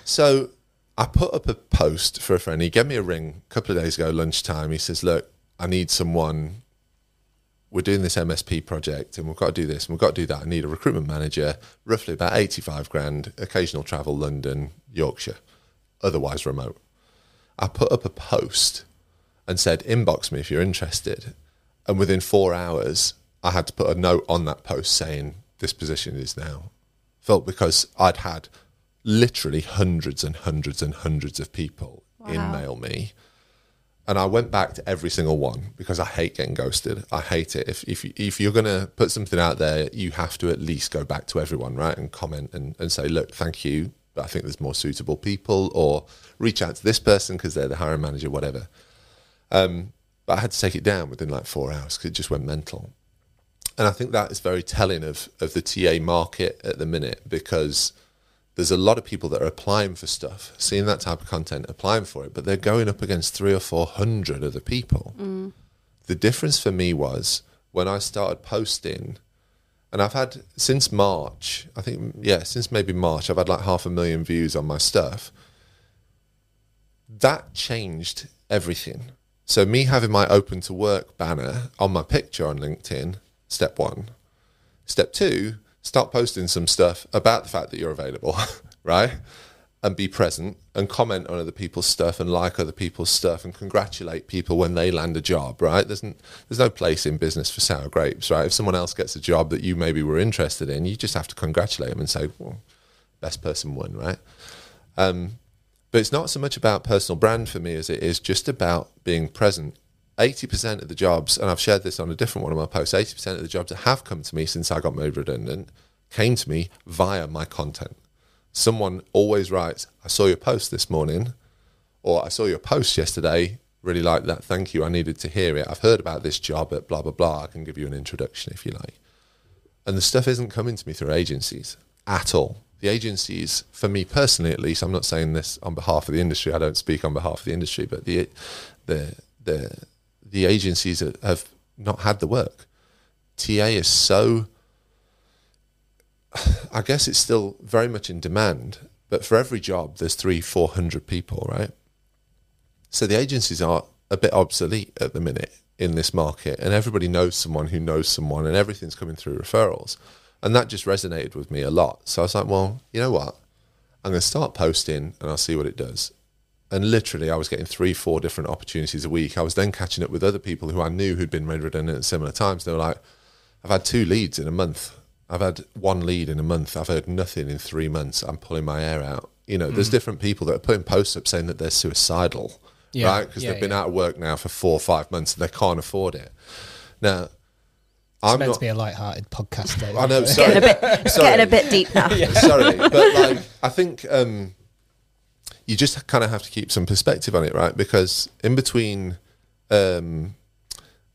so I put up a post for a friend. He gave me a ring a couple of days ago, lunchtime. He says, "Look, I need someone. We're doing this MSP project, and we've got to do this, and we've got to do that. I need a recruitment manager, roughly about eighty-five grand, occasional travel, London, Yorkshire, otherwise remote." I put up a post and said, inbox me if you're interested. And within four hours, I had to put a note on that post saying, this position is now filled because I'd had literally hundreds and hundreds and hundreds of people email me. And I went back to every single one because I hate getting ghosted. I hate it. If if, if you're to put something out there, you have to at least go back to everyone, right? And comment and, and say, look, thank you, but I think there's more suitable people, or reach out to this person because they're the hiring manager, whatever. Um, but I had to take it down within like four hours because it just went mental. And I think that is very telling of, of the TA market at the minute because there's a lot of people that are applying for stuff, seeing that type of content, applying for it, but they're going up against three or four hundred other people. Mm. The difference for me was when I started posting And I've had since March, I think, yeah, since maybe March, I've had like half a million views on my stuff. That changed everything. So, me having my open to work banner on my picture on LinkedIn, step one. Step two, start posting some stuff about the fact that you're available, right? And be present and comment on other people's stuff and like other people's stuff and congratulate people when they land a job, right? There's, n- there's no place in business for sour grapes, right? If someone else gets a job that you maybe were interested in, you just have to congratulate them and say, well, best person won, right? Um, but it's not so much about personal brand for me as it is just about being present. 80% of the jobs, and I've shared this on a different one of my posts, 80% of the jobs that have come to me since I got made redundant came to me via my content. Someone always writes, I saw your post this morning, or I saw your post yesterday, really like that, thank you, I needed to hear it. I've heard about this job at blah, blah, blah. I can give you an introduction if you like. And the stuff isn't coming to me through agencies at all. The agencies, for me personally at least, I'm not saying this on behalf of the industry. I don't speak on behalf of the industry, but the the the the agencies have not had the work. TA is so. I guess it's still very much in demand, but for every job, there's three, four hundred people, right? So the agencies are a bit obsolete at the minute in this market, and everybody knows someone who knows someone, and everything's coming through referrals. And that just resonated with me a lot. So I was like, well, you know what? I'm going to start posting and I'll see what it does. And literally, I was getting three, four different opportunities a week. I was then catching up with other people who I knew who'd been made redundant at similar times. They were like, I've had two leads in a month. I've had one lead in a month. I've heard nothing in three months. I'm pulling my hair out. You know, there's different people that are putting posts up saying that they're suicidal, Yeah, right? Because yeah, they've been yeah. out of work now for four or five months and they can't afford it. Now, It's I'm meant not. to be a light-hearted podcast. Dave. I know. Sorry, Getting a bit, Sorry. getting a bit deep now. sorry, but like I think um, you just kind of have to keep some perspective on it, right? Because in between, um,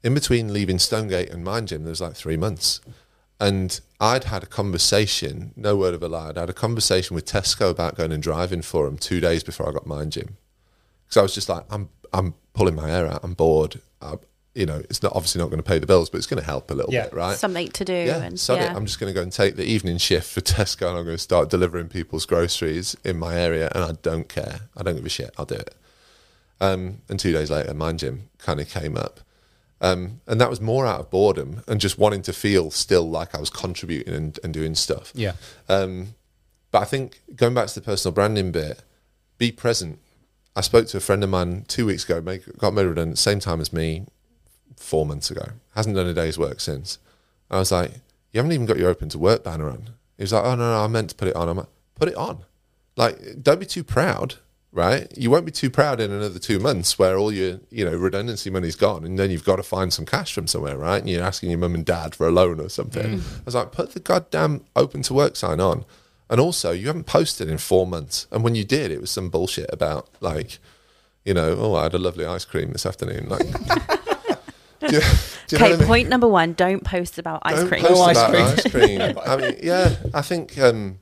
in between leaving Stonegate and MindGym, there was like three months, and I'd had a conversation. No word of a lie. I'd had a conversation with Tesco about going and driving for him two days before I got MindGym, because I was just like, I'm I'm pulling my hair out. I'm bored. I, you know, it's not obviously not going to pay the bills, but it's going to help a little Yeah. bit, right? Something to do. Yeah, and, sod yeah. I'm just going to go and take the evening shift for Tesco and I'm going to start delivering people's groceries in my area and I don't care. I don't give a shit. I'll do it. Um, and two days later, MindGym kind of came up. Um, and that was more out of boredom and just wanting to feel still like I was contributing and, and doing stuff. Yeah. Um, but I think going back to the personal branding bit, be present. I spoke to a friend of mine two weeks ago, make, got made redundant, same time as me, four months ago. Hasn't done a day's work since. I was like, you haven't even got your open to work banner on. He was like, oh no, no, I meant to put it on. I'm like, put it on. Like, don't be too proud, right? You won't be too proud in another two months where all your, you know, redundancy money's gone, and then you've got to find some cash from somewhere, right? And you're asking your mum and dad for a loan or something. Mm. I was like, put the goddamn open to work sign on. And also, you haven't posted in four months, and when you did, it was some bullshit about like, you know, oh, I had a lovely ice cream this afternoon. Like, you, do you know Okay, what I mean? point number one: don't post about ice Don't cream. post No ice about cream. ice cream. I mean, yeah, I think. Um,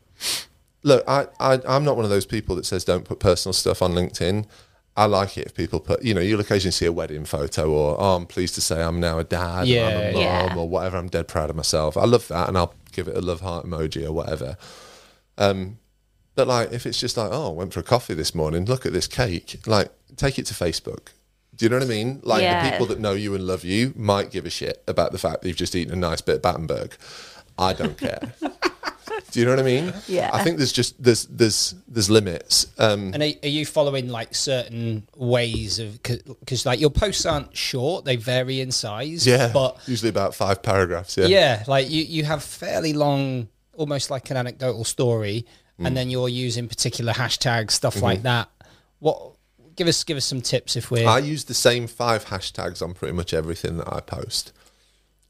look, I, I, I'm not one of those people that says don't put personal stuff on LinkedIn. I like it if people put, you know, you'll occasionally see a wedding photo or, oh, I'm pleased to say I'm now a dad Yeah, or I'm a mom yeah. or whatever. I'm dead proud of myself. I love that and I'll give it a love heart emoji or whatever. Um, but like, if it's just like, oh, I went for a coffee this morning, look at this cake, like, take it to Facebook. Do you know what I mean? Like, Yeah. the people that know you and love you might give a shit about the fact that you've just eaten a nice bit of Battenberg. I don't care. Do you know what I mean? Yeah. I think there's just there's there's there's limits. Um, And are, are you following like certain ways of because like your posts aren't short; they vary in size. yeah, but usually about five paragraphs. Yeah, yeah, like you you have fairly long, almost like an anecdotal story, Mm. and then you're using particular hashtags, stuff like that. What? Give us give us some tips if Mm-hmm. I use the same five hashtags on pretty much everything that I post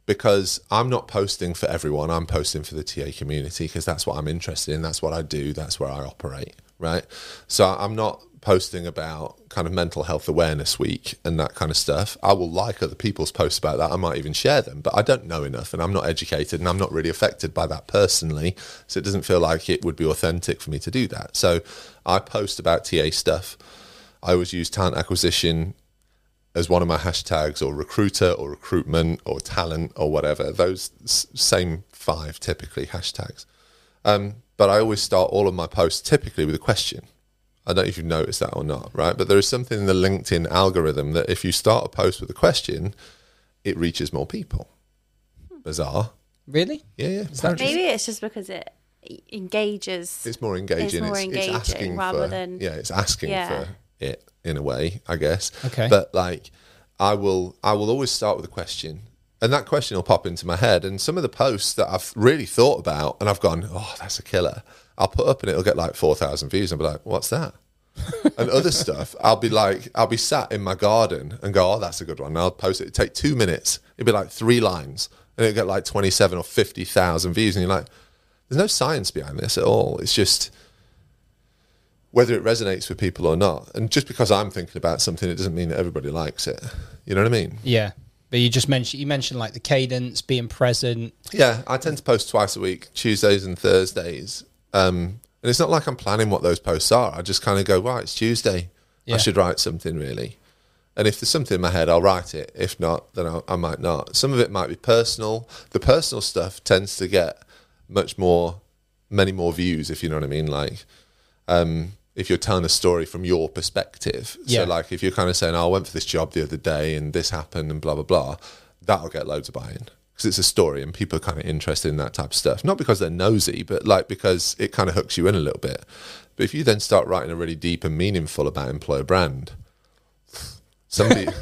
because I'm not posting for everyone. I'm posting for the TA community because that's what I'm interested in. That's what I do. That's where I operate. Right. So I'm not posting about kind of mental health awareness week and that kind of stuff. I will like other people's posts about that. I might even share them, but I don't know enough and I'm not educated and I'm not really affected by that personally. So it doesn't feel like it would be authentic for me to do that. So I post about TA stuff. I always use talent acquisition as one of my hashtags or recruiter or recruitment or talent or whatever. Those same five typically hashtags. Um, but I always start all of my posts typically with a question. I don't know if you've noticed that or not, right? But there is something in the LinkedIn algorithm that if you start a post with a question, it reaches more people. Bizarre. Really? Yeah, yeah. that apparently. Maybe it's just because it engages. It's more engaging. It's more it's, engaging it's asking rather for, than- yeah, it's asking Yeah. for it in a way, I guess. Okay. But like, I will, I will always start with a question, and that question will pop into my head. And some of the posts that I've really thought about, and I've gone, oh, that's a killer. I'll put up, and it'll get like four thousand views, and I'll be like, what's that? and other stuff, I'll be like, I'll be sat in my garden and go, oh, that's a good one. And I'll post it. It'd take two minutes. It'd be like three lines, and it'd get like twenty-seven or fifty thousand views, and you're like, there's no science behind this at all. It's just whether it resonates with people or not. And just because I'm thinking about something, it doesn't mean that everybody likes it. You know what I mean? Yeah. But you just mentioned you mentioned like the cadence, being present. Yeah, I tend to post twice a week, Tuesdays and Thursdays. Um, and it's not like I'm planning what those posts are. I just kind of go, right, it's Tuesday. Yeah. I should write something really. And if there's something in my head, I'll write it. If not, then I, I might not. Some of it might be personal. The personal stuff tends to get much more, many more views, if you know what I mean. Like, um, if you're telling a story from your perspective. Yeah. So, like, if you're kind of saying, oh, I went for this job the other day and this happened and blah, blah, blah, that'll get loads of buy in because it's a story and people are kind of interested in that type of stuff. Not because they're nosy, but like because it kind of hooks you in a little bit. But if you then start writing a really deep and meaningful about employer brand, somebody.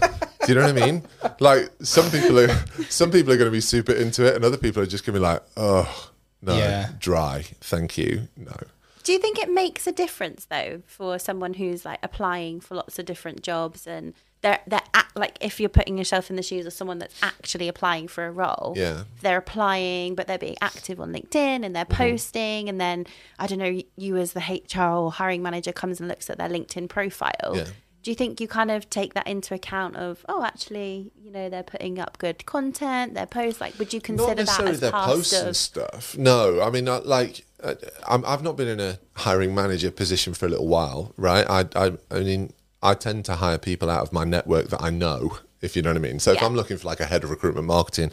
Do you know what I mean? Like some people are, some people are going to be super into it, and other people are just going to be like, "Oh, no, Yeah. dry, thank you, no." Do you think it makes a difference though for someone who's like applying for lots of different jobs and they're they're act, like if you're putting yourself in the shoes of someone that's actually applying for a role, Yeah. they're applying but they're being active on LinkedIn and they're Mm-hmm. posting and then I don't know you as the HR or hiring manager comes and looks at their LinkedIn profile. Yeah. Do you think you kind of take that into account of oh actually you know they're putting up good content their posts like would you consider not that necessarily as their posts and stuff. No, I mean, I, like, uh, I'm, I've not been in a hiring manager position for a little while, right? I, I, I mean, I tend to hire people out of my network that I know, if you know what I mean. So if I'm looking for like a head of recruitment marketing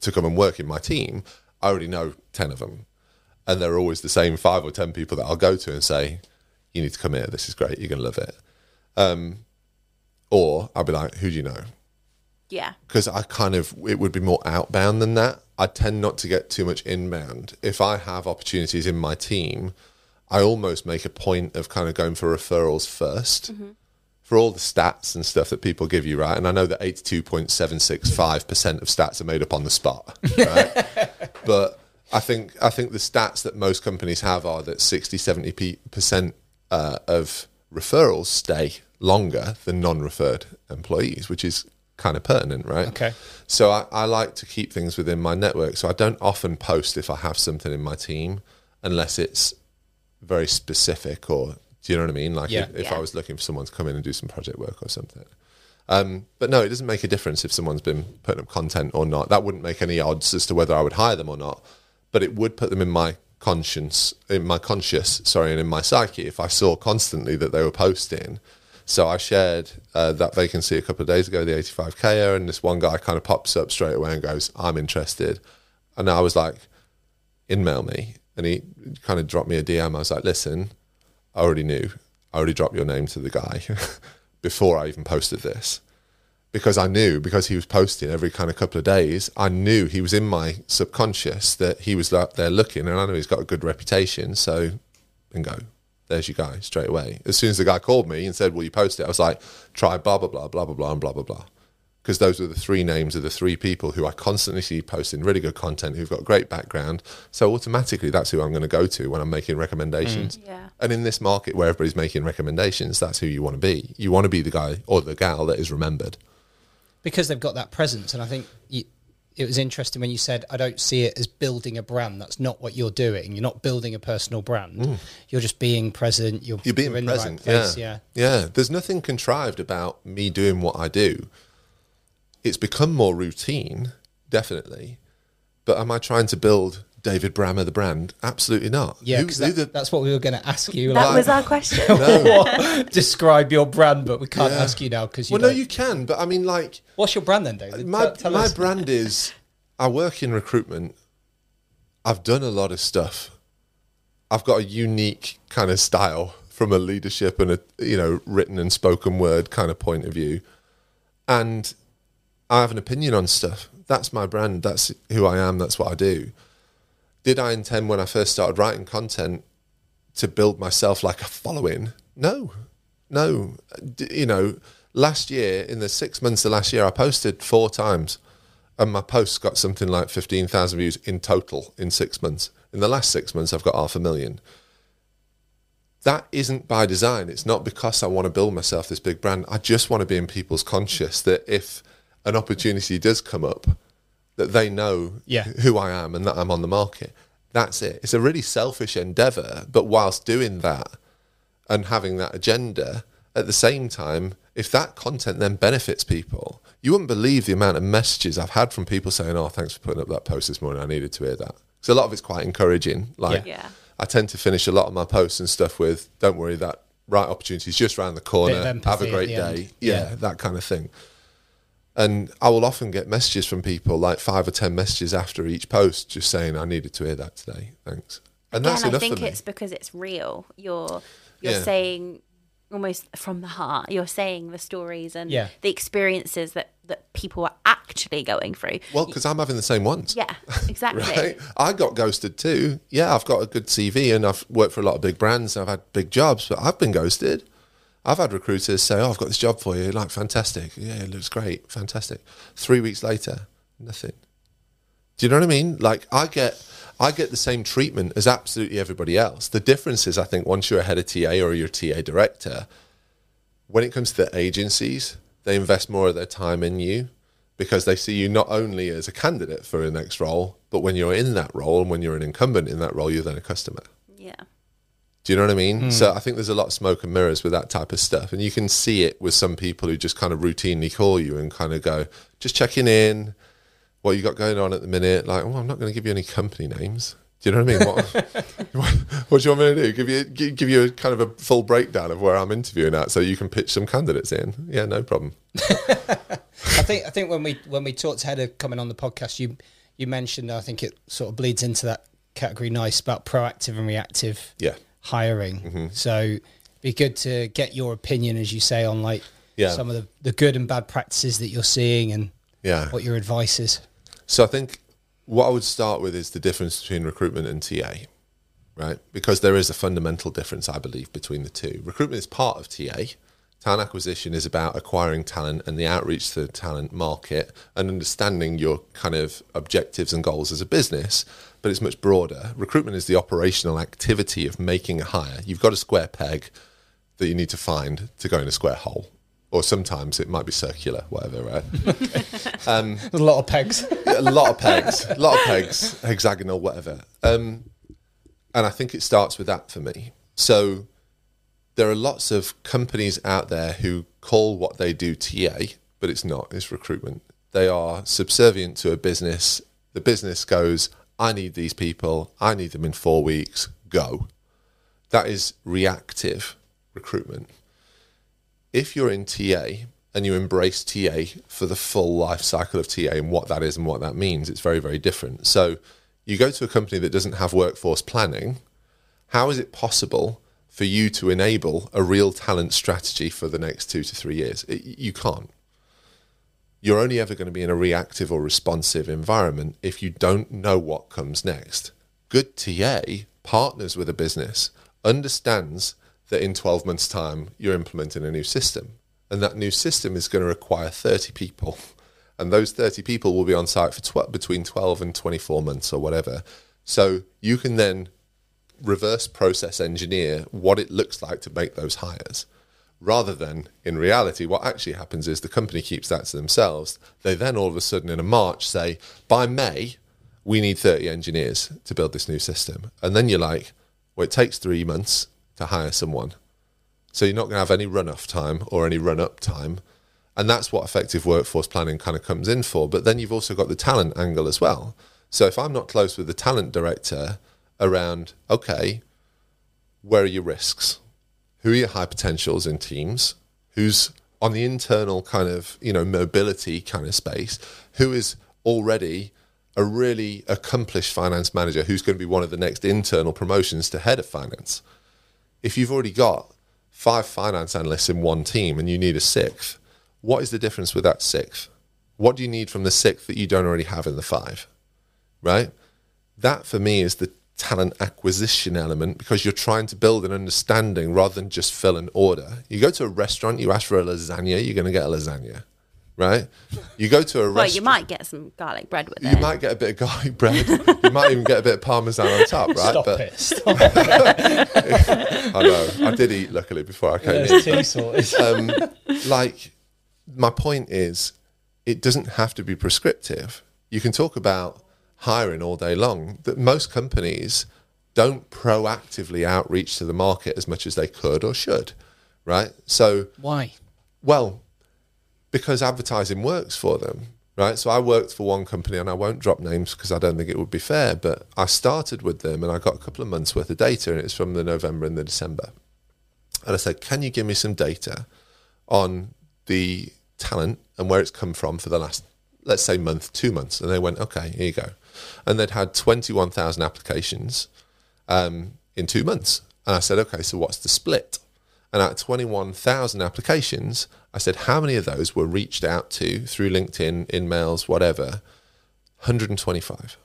to come and work in my team, I already know ten of them, and they're always the same five or ten people that I'll go to and say, "You need to come here. This is great. You're gonna love it." Um, or I'll be like, "Who do you know?" yeah because I kind of it would be more outbound than that. I tend not to get too much inbound. If I have opportunities in my team, I almost make a point of kind of going for referrals 1st for all the stats and stuff that people give you, right? And I know that eighty-two point seven six five percent of stats are made up on the spot, right? but I think I think the stats that most companies have are that 60 70 percent uh, of referrals stay longer than non-referred employees, which is kind of pertinent, right? Okay. So I, I like to keep things within my network. So I don't often post if I have something in my team, unless it's very specific or do you know what I mean? Like Yeah. if, if Yeah. I was looking for someone to come in and do some project work or something. Um, but no, it doesn't make a difference if someone's been putting up content or not. That wouldn't make any odds as to whether I would hire them or not. But it would put them in my conscience, in my conscious, sorry, and in my psyche if I saw constantly that they were posting. So I shared uh, that vacancy a couple of days ago, the 85K, and this one guy kind of pops up straight away and goes, I'm interested. And I was like, email me. And he kind of dropped me a DM. I was like, listen, I already knew. I already dropped your name to the guy before I even posted this. Because I knew, because he was posting every kind of couple of days, I knew he was in my subconscious that he was out there looking, and I know he's got a good reputation. So, bingo, there's your guy straight away. As soon as the guy called me and said, Will you post it? I was like, Try blah, blah, blah, blah, blah, blah, and blah, blah, blah. Because those were the three names of the three people who I constantly see posting really good content, who've got great background. So, automatically, that's who I'm going to go to when I'm making recommendations. Mm. Yeah. And in this market where everybody's making recommendations, that's who you want to be. You want to be the guy or the gal that is remembered. Because they've got that presence. And I think you, it was interesting when you said, "I don't see it as building a brand." That's not what you're doing. You're not building a personal brand. You're just being present. You're, Mm. You're being in present. right yeah. Yeah. yeah. There's nothing contrived about me doing what I do. It's become more routine, definitely. But am I trying to build David Brammer the brand? Absolutely not. Yeah, Who- because who the- that's what we were going to ask you. That like, was our question. what- describe your brand, but we can't ask you now because you. well, no, don't- you can, but I mean, like, What's your brand then, David? my Tell- tell my us. brand is I work in recruitment. I've done a lot of stuff. I've got a unique kind of style from a leadership and a you know written and spoken word kind of point of view, and I have an opinion on stuff. That's my brand. That's who I am. That's what I do. Did I intend when I first started writing content to build myself like a following? No, no. D- You know, last year in the six months of last year, I posted four times, and my posts got something like fifteen thousand views in total in six months. In the last six months, I've got half a million. That isn't by design. It's not because I want to build myself this big brand. I just want to be in people's conscious that if an opportunity does come up, that they know Yeah. who I am and that I'm on the market. That's it. It's a really selfish endeavor, but whilst doing that and having that agenda, at the same time, if that content then benefits people, you wouldn't believe the amount of messages I've had from people saying, "Oh, thanks for putting up that post this morning. I needed to hear that." So a lot of it's quite encouraging. Like, Yeah. Yeah. I tend to finish a lot of my posts and stuff with, "Don't worry, that right opportunity is just around the corner. Bit Have a great day." Yeah, Yeah. that kind of thing. And I will often get messages from people, like five or ten messages after each post, just saying, "I needed to hear that today. Thanks." And that's Again, I enough think for me. it's because it's real. You're you're Yeah. saying almost from the heart. You're saying the stories and Yeah. the experiences that that people are actually going through. Well, because I'm having the same ones. Yeah, exactly. Right? I got ghosted too. Yeah, I've got a good CV and I've worked for a lot of big brands. And I've had big jobs, but I've been ghosted. I've had recruiters say, "Oh, I've got this job for you." Like, fantastic. Yeah, it looks great. Fantastic. Three weeks later, nothing. Do you know what I mean? Like, I get, I get the same treatment as absolutely everybody else. The difference is, I think, once you're a head of TA or you're TA director, when it comes to the agencies, they invest more of their time in you because they see you not only as a candidate for a next role, but when you're in that role and when you're an incumbent in that role, you're then a customer. Do you know what I mean? So hmm. I think there's a lot of smoke and mirrors with that type of stuff. And you can see it with some people who just kind of routinely call you and kind of go, just checking in, what you got going on at the minute. Like, well, I'm not going to give you any company names. Do you know what I mean? What, what, what do you want me to do? Give you gi- give you a kind of a full breakdown of where I'm interviewing at, so you can pitch some candidates in. Yeah, no problem. I think I think when we when we talked to Heather coming on the podcast, you you mentioned I think it sort of bleeds into that category nice about proactive and reactive Yeah, hiring. Mm-hmm. So be good to get your opinion, as you say, on like Yeah. some of the, the good and bad practices that you're seeing and yeah. what your advice is. So I think what I would start with is the difference between recruitment and TA, right? Because there is a fundamental difference, I believe, between the two. Recruitment is part of TA. Talent acquisition is about acquiring talent and the outreach to the talent market and understanding your kind of objectives and goals as a business, but it's much broader. Recruitment is the operational activity of making a hire. You've got a square peg that you need to find to go in a square hole. Or sometimes it might be circular, whatever, right? There's a lot of pegs. a lot of pegs, a lot of pegs, hexagonal, whatever. Um, and I think it starts with that for me. So there are lots of companies out there who call what they do TA, but it's not. It's recruitment. They are subservient to a business. The business goes, I need these people. I need them in four weeks. Go. That is reactive recruitment if you're in TA and you embrace TA for the full life cycle of TA and what that is and what that means, it's very, very different. So you go to a company that doesn't have workforce planning, how is it possible for you to enable a real talent strategy for the next two to three years? It, you can't. You're only ever going to be in a reactive or responsive environment if you don't know what comes next. Good TA partners with a business, understands that in 12 months' time you're implementing a new system. And that new system is going to require 30 people. And those 30 people will be on site for tw- between 12 and 24 months or whatever. So you can then reverse process engineer what it looks like to make those hires. Rather than in reality, what actually happens is the company keeps that to themselves. They then all of a sudden in a March say, by May, we need 30 engineers to build this new system. And then you're like, well, it takes three months to hire someone. So you're not going to have any run off time or any run up time. And that's what effective workforce planning kind of comes in for. But then you've also got the talent angle as well. So if I'm not close with the talent director around, okay, where are your risks? Who are your high potentials in teams? Who's on the internal kind of, you know, mobility kind of space? Who is already a really accomplished finance manager who's going to be one of the next internal promotions to head of finance? If you've already got five finance analysts in one team and you need a sixth, what is the difference with that sixth? What do you need from the sixth that you don't already have in the five? Right? That for me is the talent acquisition element because you're trying to build an understanding rather than just fill an order. You go to a restaurant, you ask for a lasagna, you're going to get a lasagna, right? You go to a Well, restaurant. you might get some garlic bread with You it. might get a bit of garlic bread. you might even get a bit of parmesan on top, right? Stop but it. Stop it. I know I did eat luckily before I came in. There's two sorts. um, like my point is it doesn't have to be prescriptive you can talk about hiring all day long that most companies don't proactively outreach to the market as much as they could or should right? So Why? well because advertising works for them right? So i worked for one company and i won't drop names because i don't think it would be fair but i started with them and i got a couple of months worth of data and it's from the november and the december. And i said can you give me some data on the talent and where it's come from for the last let's say month two months? And they went okay here you go and they'd had 21000 applications um, in two months and i said okay so what's the split and out of 21,000 applications, I said, how many of those were reached out to through LinkedIn, in mails, whatever? 125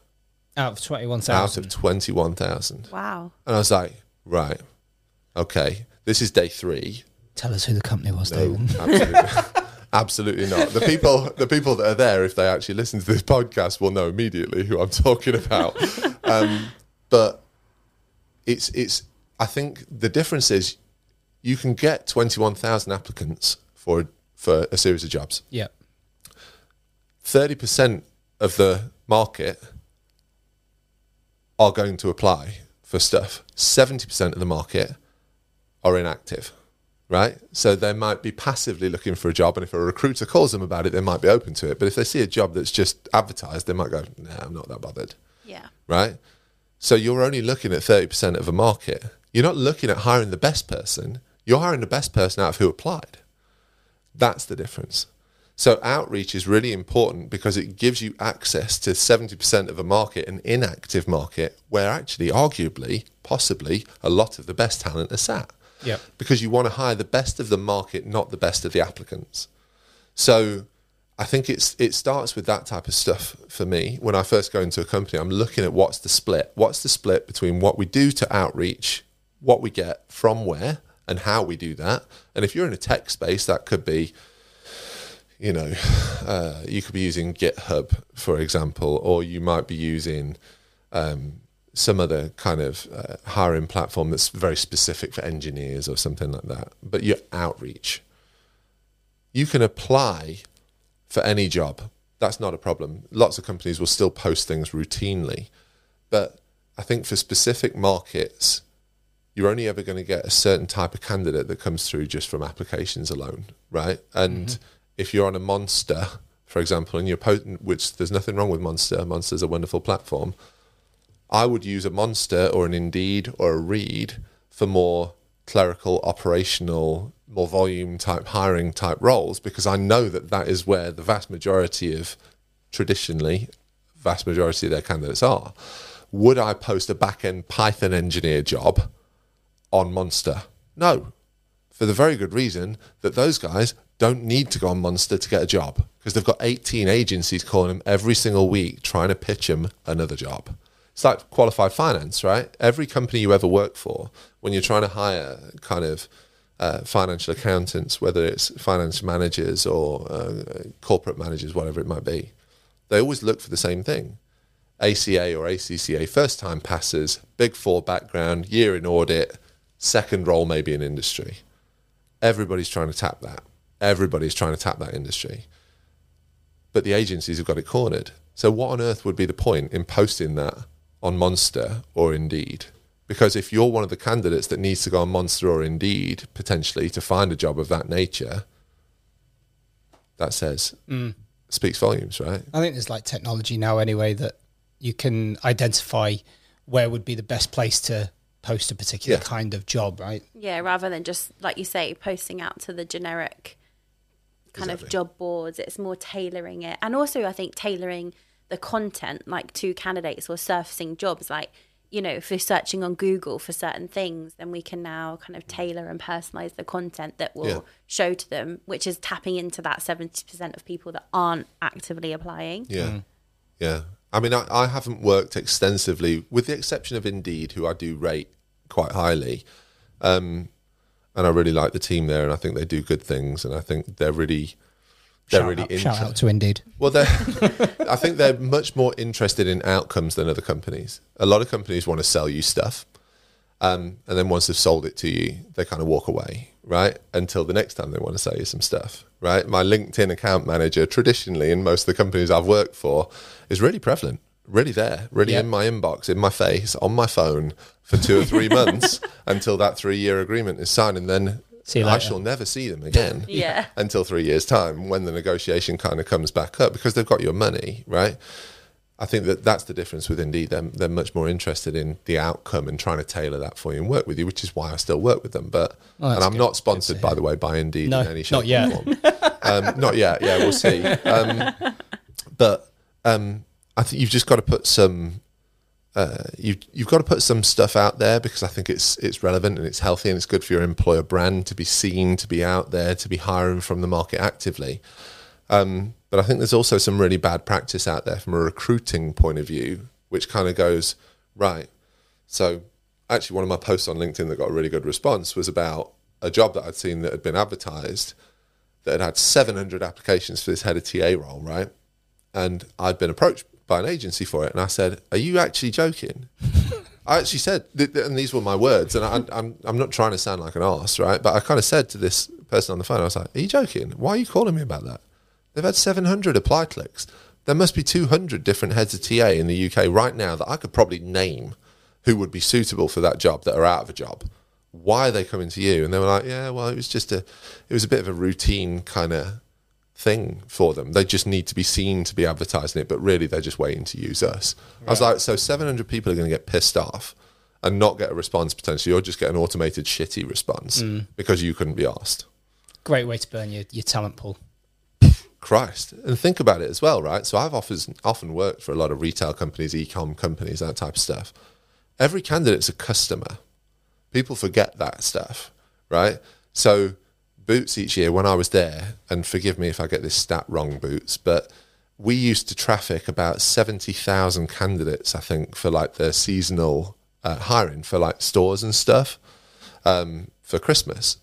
Out of 21,000. out of 21,000. Wow. And I was like, right, okay, this is day three. Tell us who the company was, No, David. absolutely, absolutely not. The people, the people that are there, if they actually listen to this podcast, will know immediately who I'm talking about. Um, but it's it's. I think the difference is you can get 21,000 applicants for for a series of jobs. Yeah. 30% of the market are going to apply for stuff. 70% of the market are inactive, right? So they might be passively looking for a job, and if a recruiter calls them about it, they might be open to it. But if they see a job that's just advertised, they might go, nah, I'm not that bothered, Yeah. right? So you're only looking at 30% of a market. You're not looking at hiring the best person, you're hiring the best person out of who applied. That's the difference. So outreach is really important because it gives you access to 70% of a market, an inactive market, where actually, arguably, possibly, a lot of the best talent are sat. Yep. Because you want to hire the best of the market, not the best of the applicants. So I think it's it starts with that type of stuff for me. When I first go into a company, I'm looking at what's the split. What's the split between what we do to outreach, what we get from where, and how we do that. And if you're in a tech space, that could be, you know, uh, you could be using GitHub, for example, or you might be using um, some other kind of uh, hiring platform that's very specific for engineers or something like that. But your outreach, you can apply for any job. That's not a problem. Lots of companies will still post things routinely. But I think for specific markets, you're only ever going to get a certain type of candidate that comes through just from applications alone, right? And if you're on a Monster, for example, and you're posting, which there's nothing wrong with Monster, Monster's a wonderful platform. I would use a Monster or an Indeed or a Reed for more clerical, operational, more volume type hiring type roles because I know that that is where the vast majority of traditionally, vast majority of their candidates are. Would I post a back end Python engineer job on Monster? No, for the very good reason that those guys don't need to go on Monster to get a job because they've got 18 agencies calling them every single week trying to pitch them another job. It's like qualified finance, right? Every company you ever work for, when you're trying to hire kind of uh, financial accountants, whether it's finance managers or uh, corporate managers, whatever it might be, they always look for the same thing. ACA or ACCA, first time passers, big four background, year in audit, second role maybe in industry. Everybody's trying to tap that. Everybody's trying to tap that industry. But the agencies have got it cornered. So, what on earth would be the point in posting that on Monster or Indeed? Because if you're one of the candidates that needs to go on Monster or Indeed potentially to find a job of that nature, that says mm. speaks volumes, right? I think there's like technology now anyway that you can identify where would be the best place to post a particular Yeah. kind of job, right? Yeah, rather than just like you say, posting out to the generic kind Exactly. of job boards. It's more tailoring it, and also I think tailoring the content like to candidates or surfacing jobs. Like you know, if we're searching on Google for certain things, then we can now kind of tailor and personalize the content that will Yeah. show to them, which is tapping into that seventy percent of people that aren't actively applying. Yeah. Yeah. I mean, I, I haven't worked extensively, with the exception of Indeed, who I do rate quite highly. Um, and I really like the team there, and I think they do good things, and I think they're really, they're shout really out, shout out to Indeed. Well, they're, I think they're much more interested in outcomes than other companies. A lot of companies want to sell you stuff, um, and then once they've sold it to you, they kind of walk away, right? Until the next time they want to sell you some stuff, right? My LinkedIn account manager, traditionally in most of the companies I've worked for, is really prevalent, really there, really Yeah. in my inbox, in my face, on my phone for two or three months until that three-year agreement is signed, and then See you I shall never see them again Yeah. until three years' time when the negotiation kind of comes back up because they've got your money, right? I think that that's the difference with Indeed. They're, they're much more interested in the outcome and trying to tailor that for you and work with you, which is why I still work with them. But Oh, and I'm good. not sponsored, by the way, by Indeed No, in any shape not yet. or form. um, not yet. Yeah, we'll see. Um, but um, I think you've just got to put some. Uh, you you've got to put some stuff out there because I think it's it's relevant and it's healthy and it's good for your employer brand to be seen, to be out there, to be hiring from the market actively. Um, but I think there's also some really bad practice out there from a recruiting point of view, which kind of goes right. So, actually, one of my posts on LinkedIn that got a really good response was about a job that I'd seen that had been advertised that had had 700 applications for this head of TA role, right? And I'd been approached by an agency for it, and I said, "Are you actually joking?" I actually said, and these were my words, and I, I'm I'm not trying to sound like an arse, right? But I kind of said to this person on the phone, I was like, "Are you joking? Why are you calling me about that?" They've had 700 apply clicks. There must be 200 different heads of TA in the UK right now that I could probably name who would be suitable for that job that are out of a job. Why are they coming to you? And they were like, yeah, well, it was just a, it was a bit of a routine kind of thing for them. They just need to be seen to be advertising it, but really they're just waiting to use us. I was like, so 700 people are going to get pissed off and not get a response potentially, or just get an automated shitty response mm. because you couldn't be asked. Great way to burn your, your talent pool. Christ. And think about it as well, right? So I've offers, often worked for a lot of retail companies, e-com companies, that type of stuff. Every candidate's a customer. People forget that stuff, right? So Boots each year, when I was there, and forgive me if I get this stat wrong, Boots, but we used to traffic about 70,000 candidates, I think, for like the seasonal uh, hiring for like stores and stuff um, for Christmas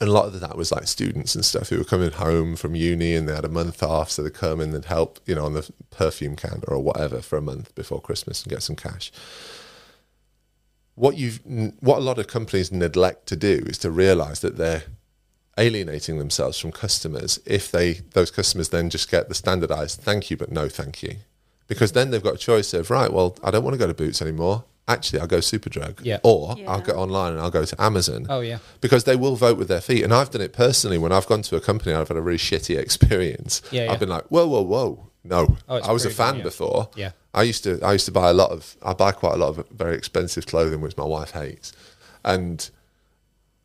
and a lot of that was like students and stuff who were coming home from uni and they had a month off, so they'd come and they'd help, you know, on the perfume counter or whatever for a month before Christmas and get some cash. What you've, what a lot of companies neglect to do is to realise that they're alienating themselves from customers if they those customers then just get the standardised thank you but no thank you, because then they've got a choice of right, well, I don't want to go to Boots anymore. Actually, I'll go Superdrug, Yeah. or I'll Yeah. go online and I'll go to Amazon Oh, yeah. because they will vote with their feet. And I've done it personally when I've gone to a company and I've had a really shitty experience. Yeah, yeah. I've been like, whoa, whoa, whoa, no. Oh, I was a proven, fan yeah. before. Yeah. I used to I used to buy a lot of I buy quite a lot of very expensive clothing which my wife hates. And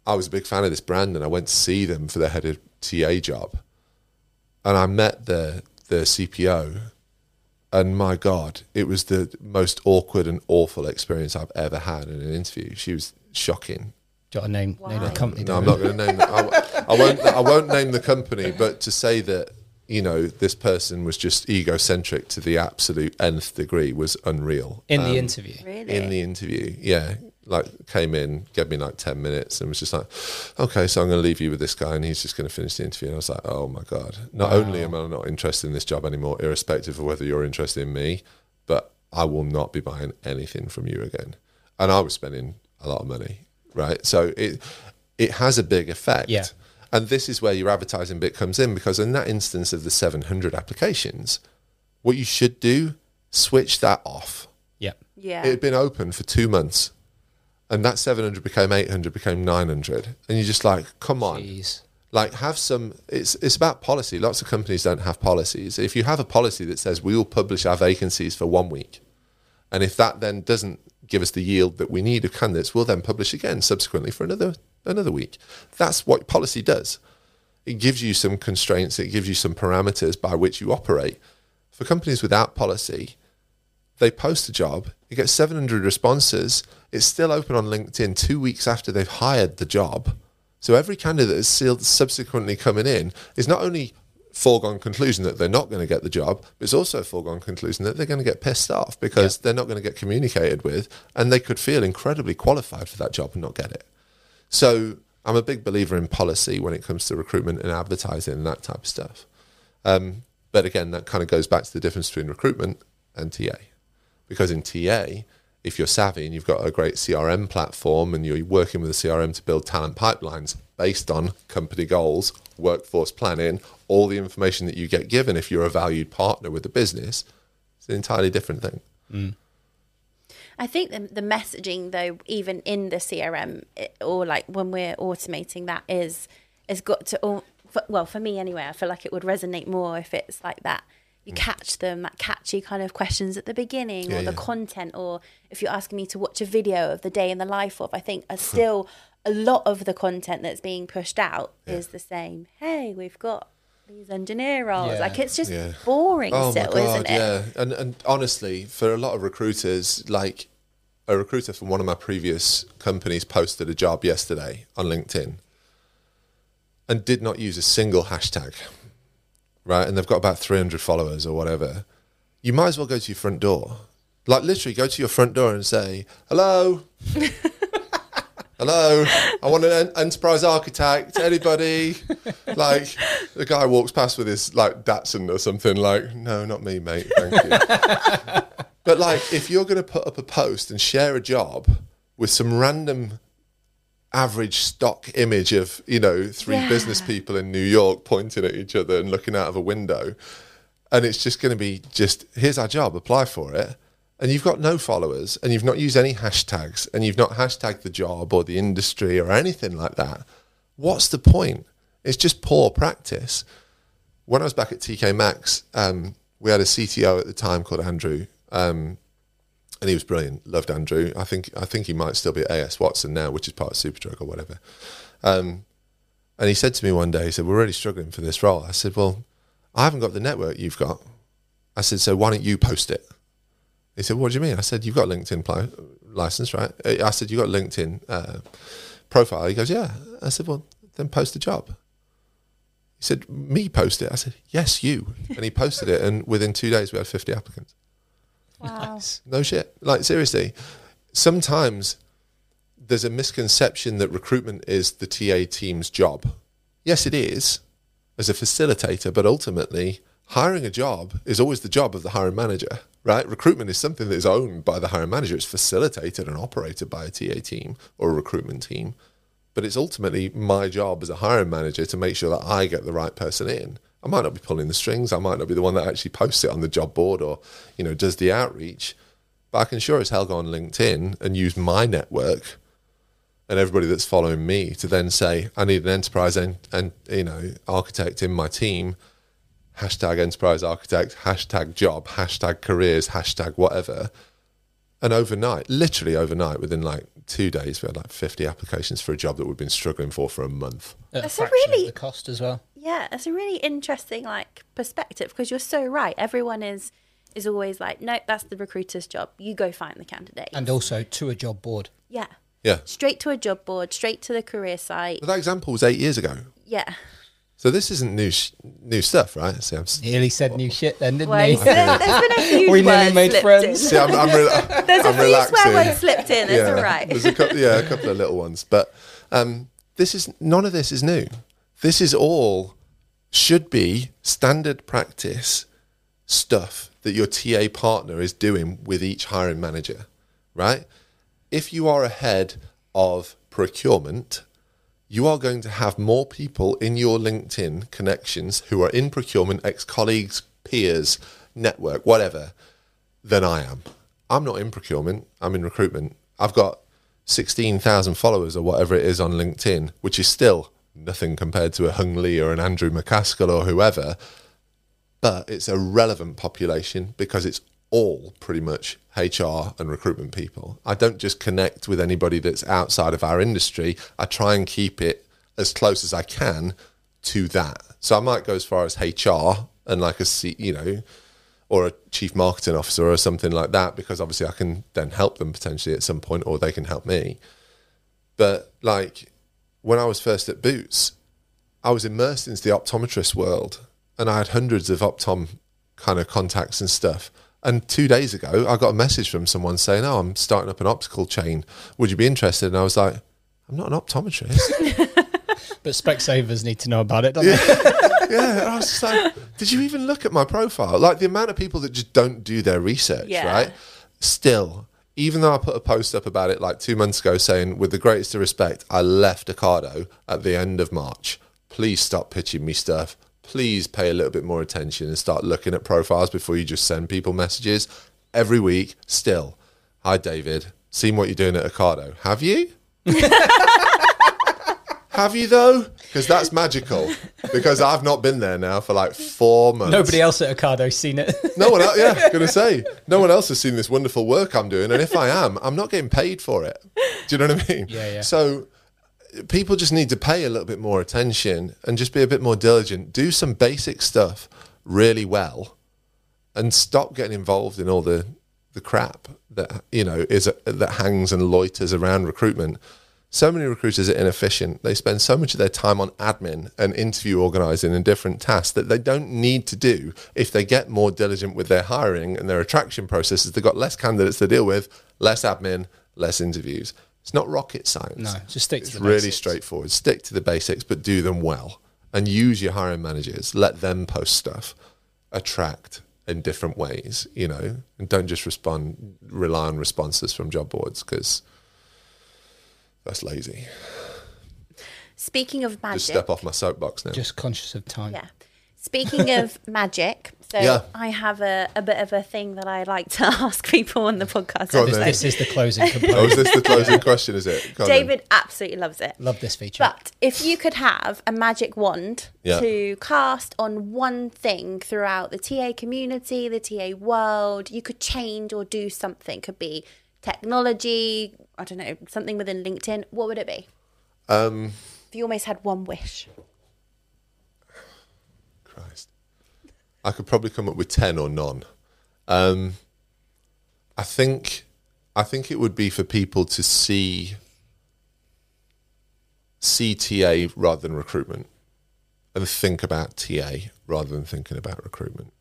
I was a big fan of this brand and I went to see them for their head of TA job. And I met the the CPO and my God, it was the most awkward and awful experience I've ever had in an interview. She was shocking. Do you want to name, name the company? No, I'm not going to name. The, I, I won't. I won't name the company, but to say that you know this person was just egocentric to the absolute nth degree was unreal. In Um, the interview. Really? in the interview, yeah, like came in, gave me like ten minutes, and was just like, "Okay, so I'm going to leave you with this guy, and he's just going to finish the interview." And I was like, "Oh my god!" Not only am I not interested in this job anymore, irrespective of whether you're interested in me, but I will not be buying anything from you again. And I was spending a lot of money, right? So it it has a big effect. Yeah. And this is where your advertising bit comes in because in that instance of the 700 applications, what you should do, switch that off. Yeah. Yeah. It had been open for two months, and that 700 became 800, became 900, and you're just like, come on, Jeez. Like have some. It's it's about policy. Lots of companies don't have policies. If you have a policy that says we will publish our vacancies for one week, and if that then doesn't give us the yield that we need of candidates, we'll then publish again subsequently for another another week. That's what policy does. It gives you some constraints. It gives you some parameters by which you operate. For companies without policy, they post a job, it gets 700 responses, it's still open on LinkedIn two weeks after they've hired the job. So every candidate that's subsequently coming in is not only foregone conclusion that they're not going to get the job, but it's also a foregone conclusion that they're going to get pissed off because they're not going to get communicated with and they could feel incredibly qualified for that job and not get it. So I'm a big believer in policy when it comes to recruitment and advertising and that type of stuff. Um, but again, that kind of goes back to the difference between recruitment and TA. Because in TA, if you're savvy and you've got a great CRM platform and you're working with a CRM to build talent pipelines based on company goals, workforce planning, all the information that you get given if you're a valued partner with the business, it's an entirely different thing. Mm. I think the, the messaging, though, even in the CRM it, or like when we're automating that, is has got to. All, for, well, for me anyway, I feel like it would resonate more if it's like that. You catch them, that catchy kind of questions at the beginning, Yeah, or the yeah. content, or if you're asking me to watch a video of the day in the life of, I think are still a lot of the content that's being pushed out is the same. Hey, we've got these engineer roles. Yeah. Like it's just Yeah. boring Oh still, isn't it? yeah. And and honestly, for a lot of recruiters, like a recruiter from one of my previous companies posted a job yesterday on LinkedIn and did not use a single hashtag. Right? And they've got about 300 followers or whatever. You might as well go to your front door. Like literally go to your front door and say, "Hello." Hello, I want an enterprise architect. Anybody? like the guy walks past with his like Datsun or something. Like, no, not me, mate. Thank you. but like, if you're going to put up a post and share a job with some random average stock image of you know three Yeah. business people in New York pointing at each other and looking out of a window, and it's just going to be just here's our job, apply for it. And you've got no followers, and you've not used any hashtags, and you've not hashtagged the job or the industry or anything like that. What's the point? It's just poor practice. When I was back at TK Maxx, um, we had a CTO at the time called Andrew, um, and he was brilliant. Loved Andrew. I think I think he might still be at AS Watson now, which is part of Superdrug or whatever. Um, and he said to me one day, he said, "We're really struggling for this role." I said, "Well, I haven't got the network you've got." I said, "So why don't you post it?" He said, "What do you mean?" I said, "You've got LinkedIn pli- license, right?" I said, "You got LinkedIn uh, profile." He goes, "Yeah." I said, "Well, then post the job." He said, "Me post it?" I said, "Yes, you." And he posted it, and within two days we had fifty applicants. Wow. No shit. Like seriously, sometimes there's a misconception that recruitment is the TA team's job. Yes, it is as a facilitator, but ultimately hiring a job is always the job of the hiring manager, right? Recruitment is something that is owned by the hiring manager. It's facilitated and operated by a TA team or a recruitment team. But it's ultimately my job as a hiring manager to make sure that I get the right person in. I might not be pulling the strings. I might not be the one that actually posts it on the job board or, you know, does the outreach. But I can sure as hell go on LinkedIn and use my network and everybody that's following me to then say, I need an enterprise and, and you know, architect in my team. Hashtag enterprise architect, hashtag job, hashtag careers, hashtag whatever. And overnight, literally overnight, within like two days, we had like 50 applications for a job that we've been struggling for for a month. At That's a fraction really- the cost as well. Yeah, it's a really interesting like perspective because you're so right. Everyone is is always like, no, that's the recruiter's job. You go find the candidate. And also to a job board. yeah, Yeah. straight to a job board, straight to the career site. But that example was eight years ago. Yeah. So this isn't new sh- new stuff, right? See, I'm, s- Nearly said new shit then, didn't Well, he? there, has been a few We nearly made friends. in. see, I'm, I'm, re- There's I'm a few relaxing. swear words slipped in. It's all right. There's a couple, yeah, a couple of little ones, but um, this is none of this is new. This is all should be standard practice stuff that your TA partner is doing with each hiring manager, right? If you are ahead of procurement, you are going to have more people in your LinkedIn connections who are in procurement, ex colleagues, peers, network, whatever, than I am. I'm not in procurement, I'm in recruitment. I've got 16,000 followers or whatever it is on LinkedIn, which is still nothing compared to a Hung Lee or an Andrew McCaskill or whoever. But it's a relevant population because it's all pretty much HR and recruitment people. I don't just connect with anybody that's outside of our industry. I try and keep it as close as I can to that. So I might go as far as HR and like a C, you know, or a chief marketing officer or something like that because obviously I can then help them potentially at some point or they can help me. But like when I was first at Boots, I was immersed into the optometrist world and I had hundreds of optom kind of contacts and stuff. And two days ago, I got a message from someone saying, "Oh, I'm starting up an optical chain. Would you be interested?" And I was like, "I'm not an optometrist." But Specsavers need to know about it, don't they? yeah, I was just like, "Did you even look at my profile? Like the amount of people that just don't do their research, Yeah. right? Still, even though I put a post up about it like two months ago, saying, with the greatest of respect, I left Ocado at the end of March. Please stop pitching me stuff." Please pay a little bit more attention and start looking at profiles before you just send people messages. Every week, still, hi David, seen what you're doing at Ocado. Have you? Have you though? Because that's magical. Because I've not been there now for like four months. Nobody else at Ocado's seen it. No one else. Yeah, gonna say no one else has seen this wonderful work I'm doing, and if I am, I'm not getting paid for it. Do you know what I mean? Yeah, yeah. So people just need to pay a little bit more attention and just be a bit more diligent. Do some basic stuff really well, and stop getting involved in all the the crap that you know is that hangs and loiters around recruitment. So many recruiters are inefficient. They spend so much of their time on admin and interview organizing and different tasks that they don't need to do if they get more diligent with their hiring and their attraction processes. They've got less candidates to deal with, less admin, less interviews. It's not rocket science. No, just stick to it's the really basics. straightforward. Stick to the basics, but do them well. And use your hiring managers. Let them post stuff. Attract in different ways, you know, and don't just respond, rely on responses from job boards because that's lazy. Speaking of magic, Just magic, step off my soapbox now. Just conscious of time. yeah. Speaking of magic, so Yeah. I have a, a bit of a thing that I like to ask people on the podcast. Go on This, then. this is the closing oh, component. is this the closing question? Is it? Go on then. David absolutely loves it. Love this feature. But if you could have a magic wand Yeah. to cast on one thing throughout the TA community, the TA world, you could change or do something. Could be technology, I don't know, something within LinkedIn. What would it be? Um, If you almost had one wish. Christ. I could probably come up with 10 or none. Um, I think I think it would be for people to see CTA rather than recruitment and think about TA rather than thinking about recruitment.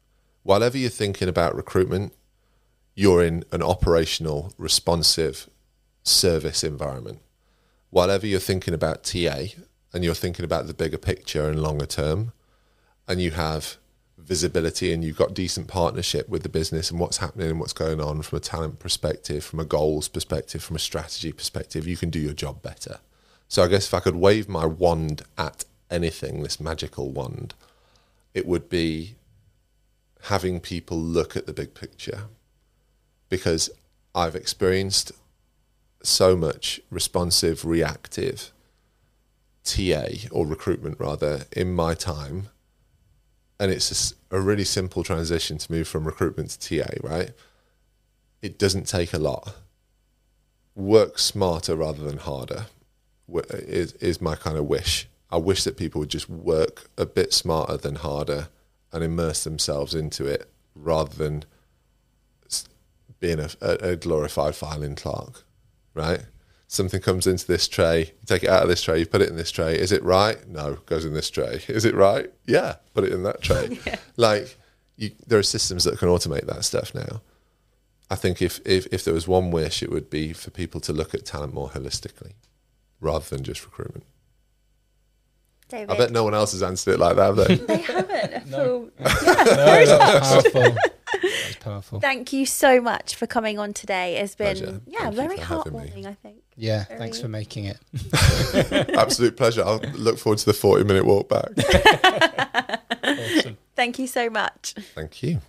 Whatever you're thinking about recruitment, you're in an operational, responsive service environment. Whatever you're thinking about TA and you're thinking about the bigger picture and longer term, and you have visibility and you've got decent partnership with the business and what's happening and what's going on from a talent perspective, from a goals perspective, from a strategy perspective, you can do your job better. So I guess if I could wave my wand at anything, this magical wand, it would be having people look at the big picture because I've experienced so much responsive, reactive TA or recruitment rather in my time and it's a really simple transition to move from recruitment to TA, right? It doesn't take a lot. Work smarter rather than harder is, is my kind of wish. I wish that people would just work a bit smarter than harder and immerse themselves into it rather than being a, a, a glorified filing clerk, right? Something comes into this tray, you take it out of this tray, you put it in this tray. Is it right? No, goes in this tray. Is it right? Yeah, put it in that tray. Like, you, there are systems that can automate that stuff now. I think if, if, if there was one wish, it would be for people to look at talent more holistically rather than just recruitment. David. I bet no one else has answered it like that, have they? They haven't. No, Full- that was powerful. That was powerful. Thank you so much for coming on today. It's been Pleasure. yeah, Thank very for having me. heartwarming, I think. Yeah, Very- thanks for making it. Absolute pleasure. I'll look forward to the 40 minute walk back. Awesome. Thank you so much. Thank you.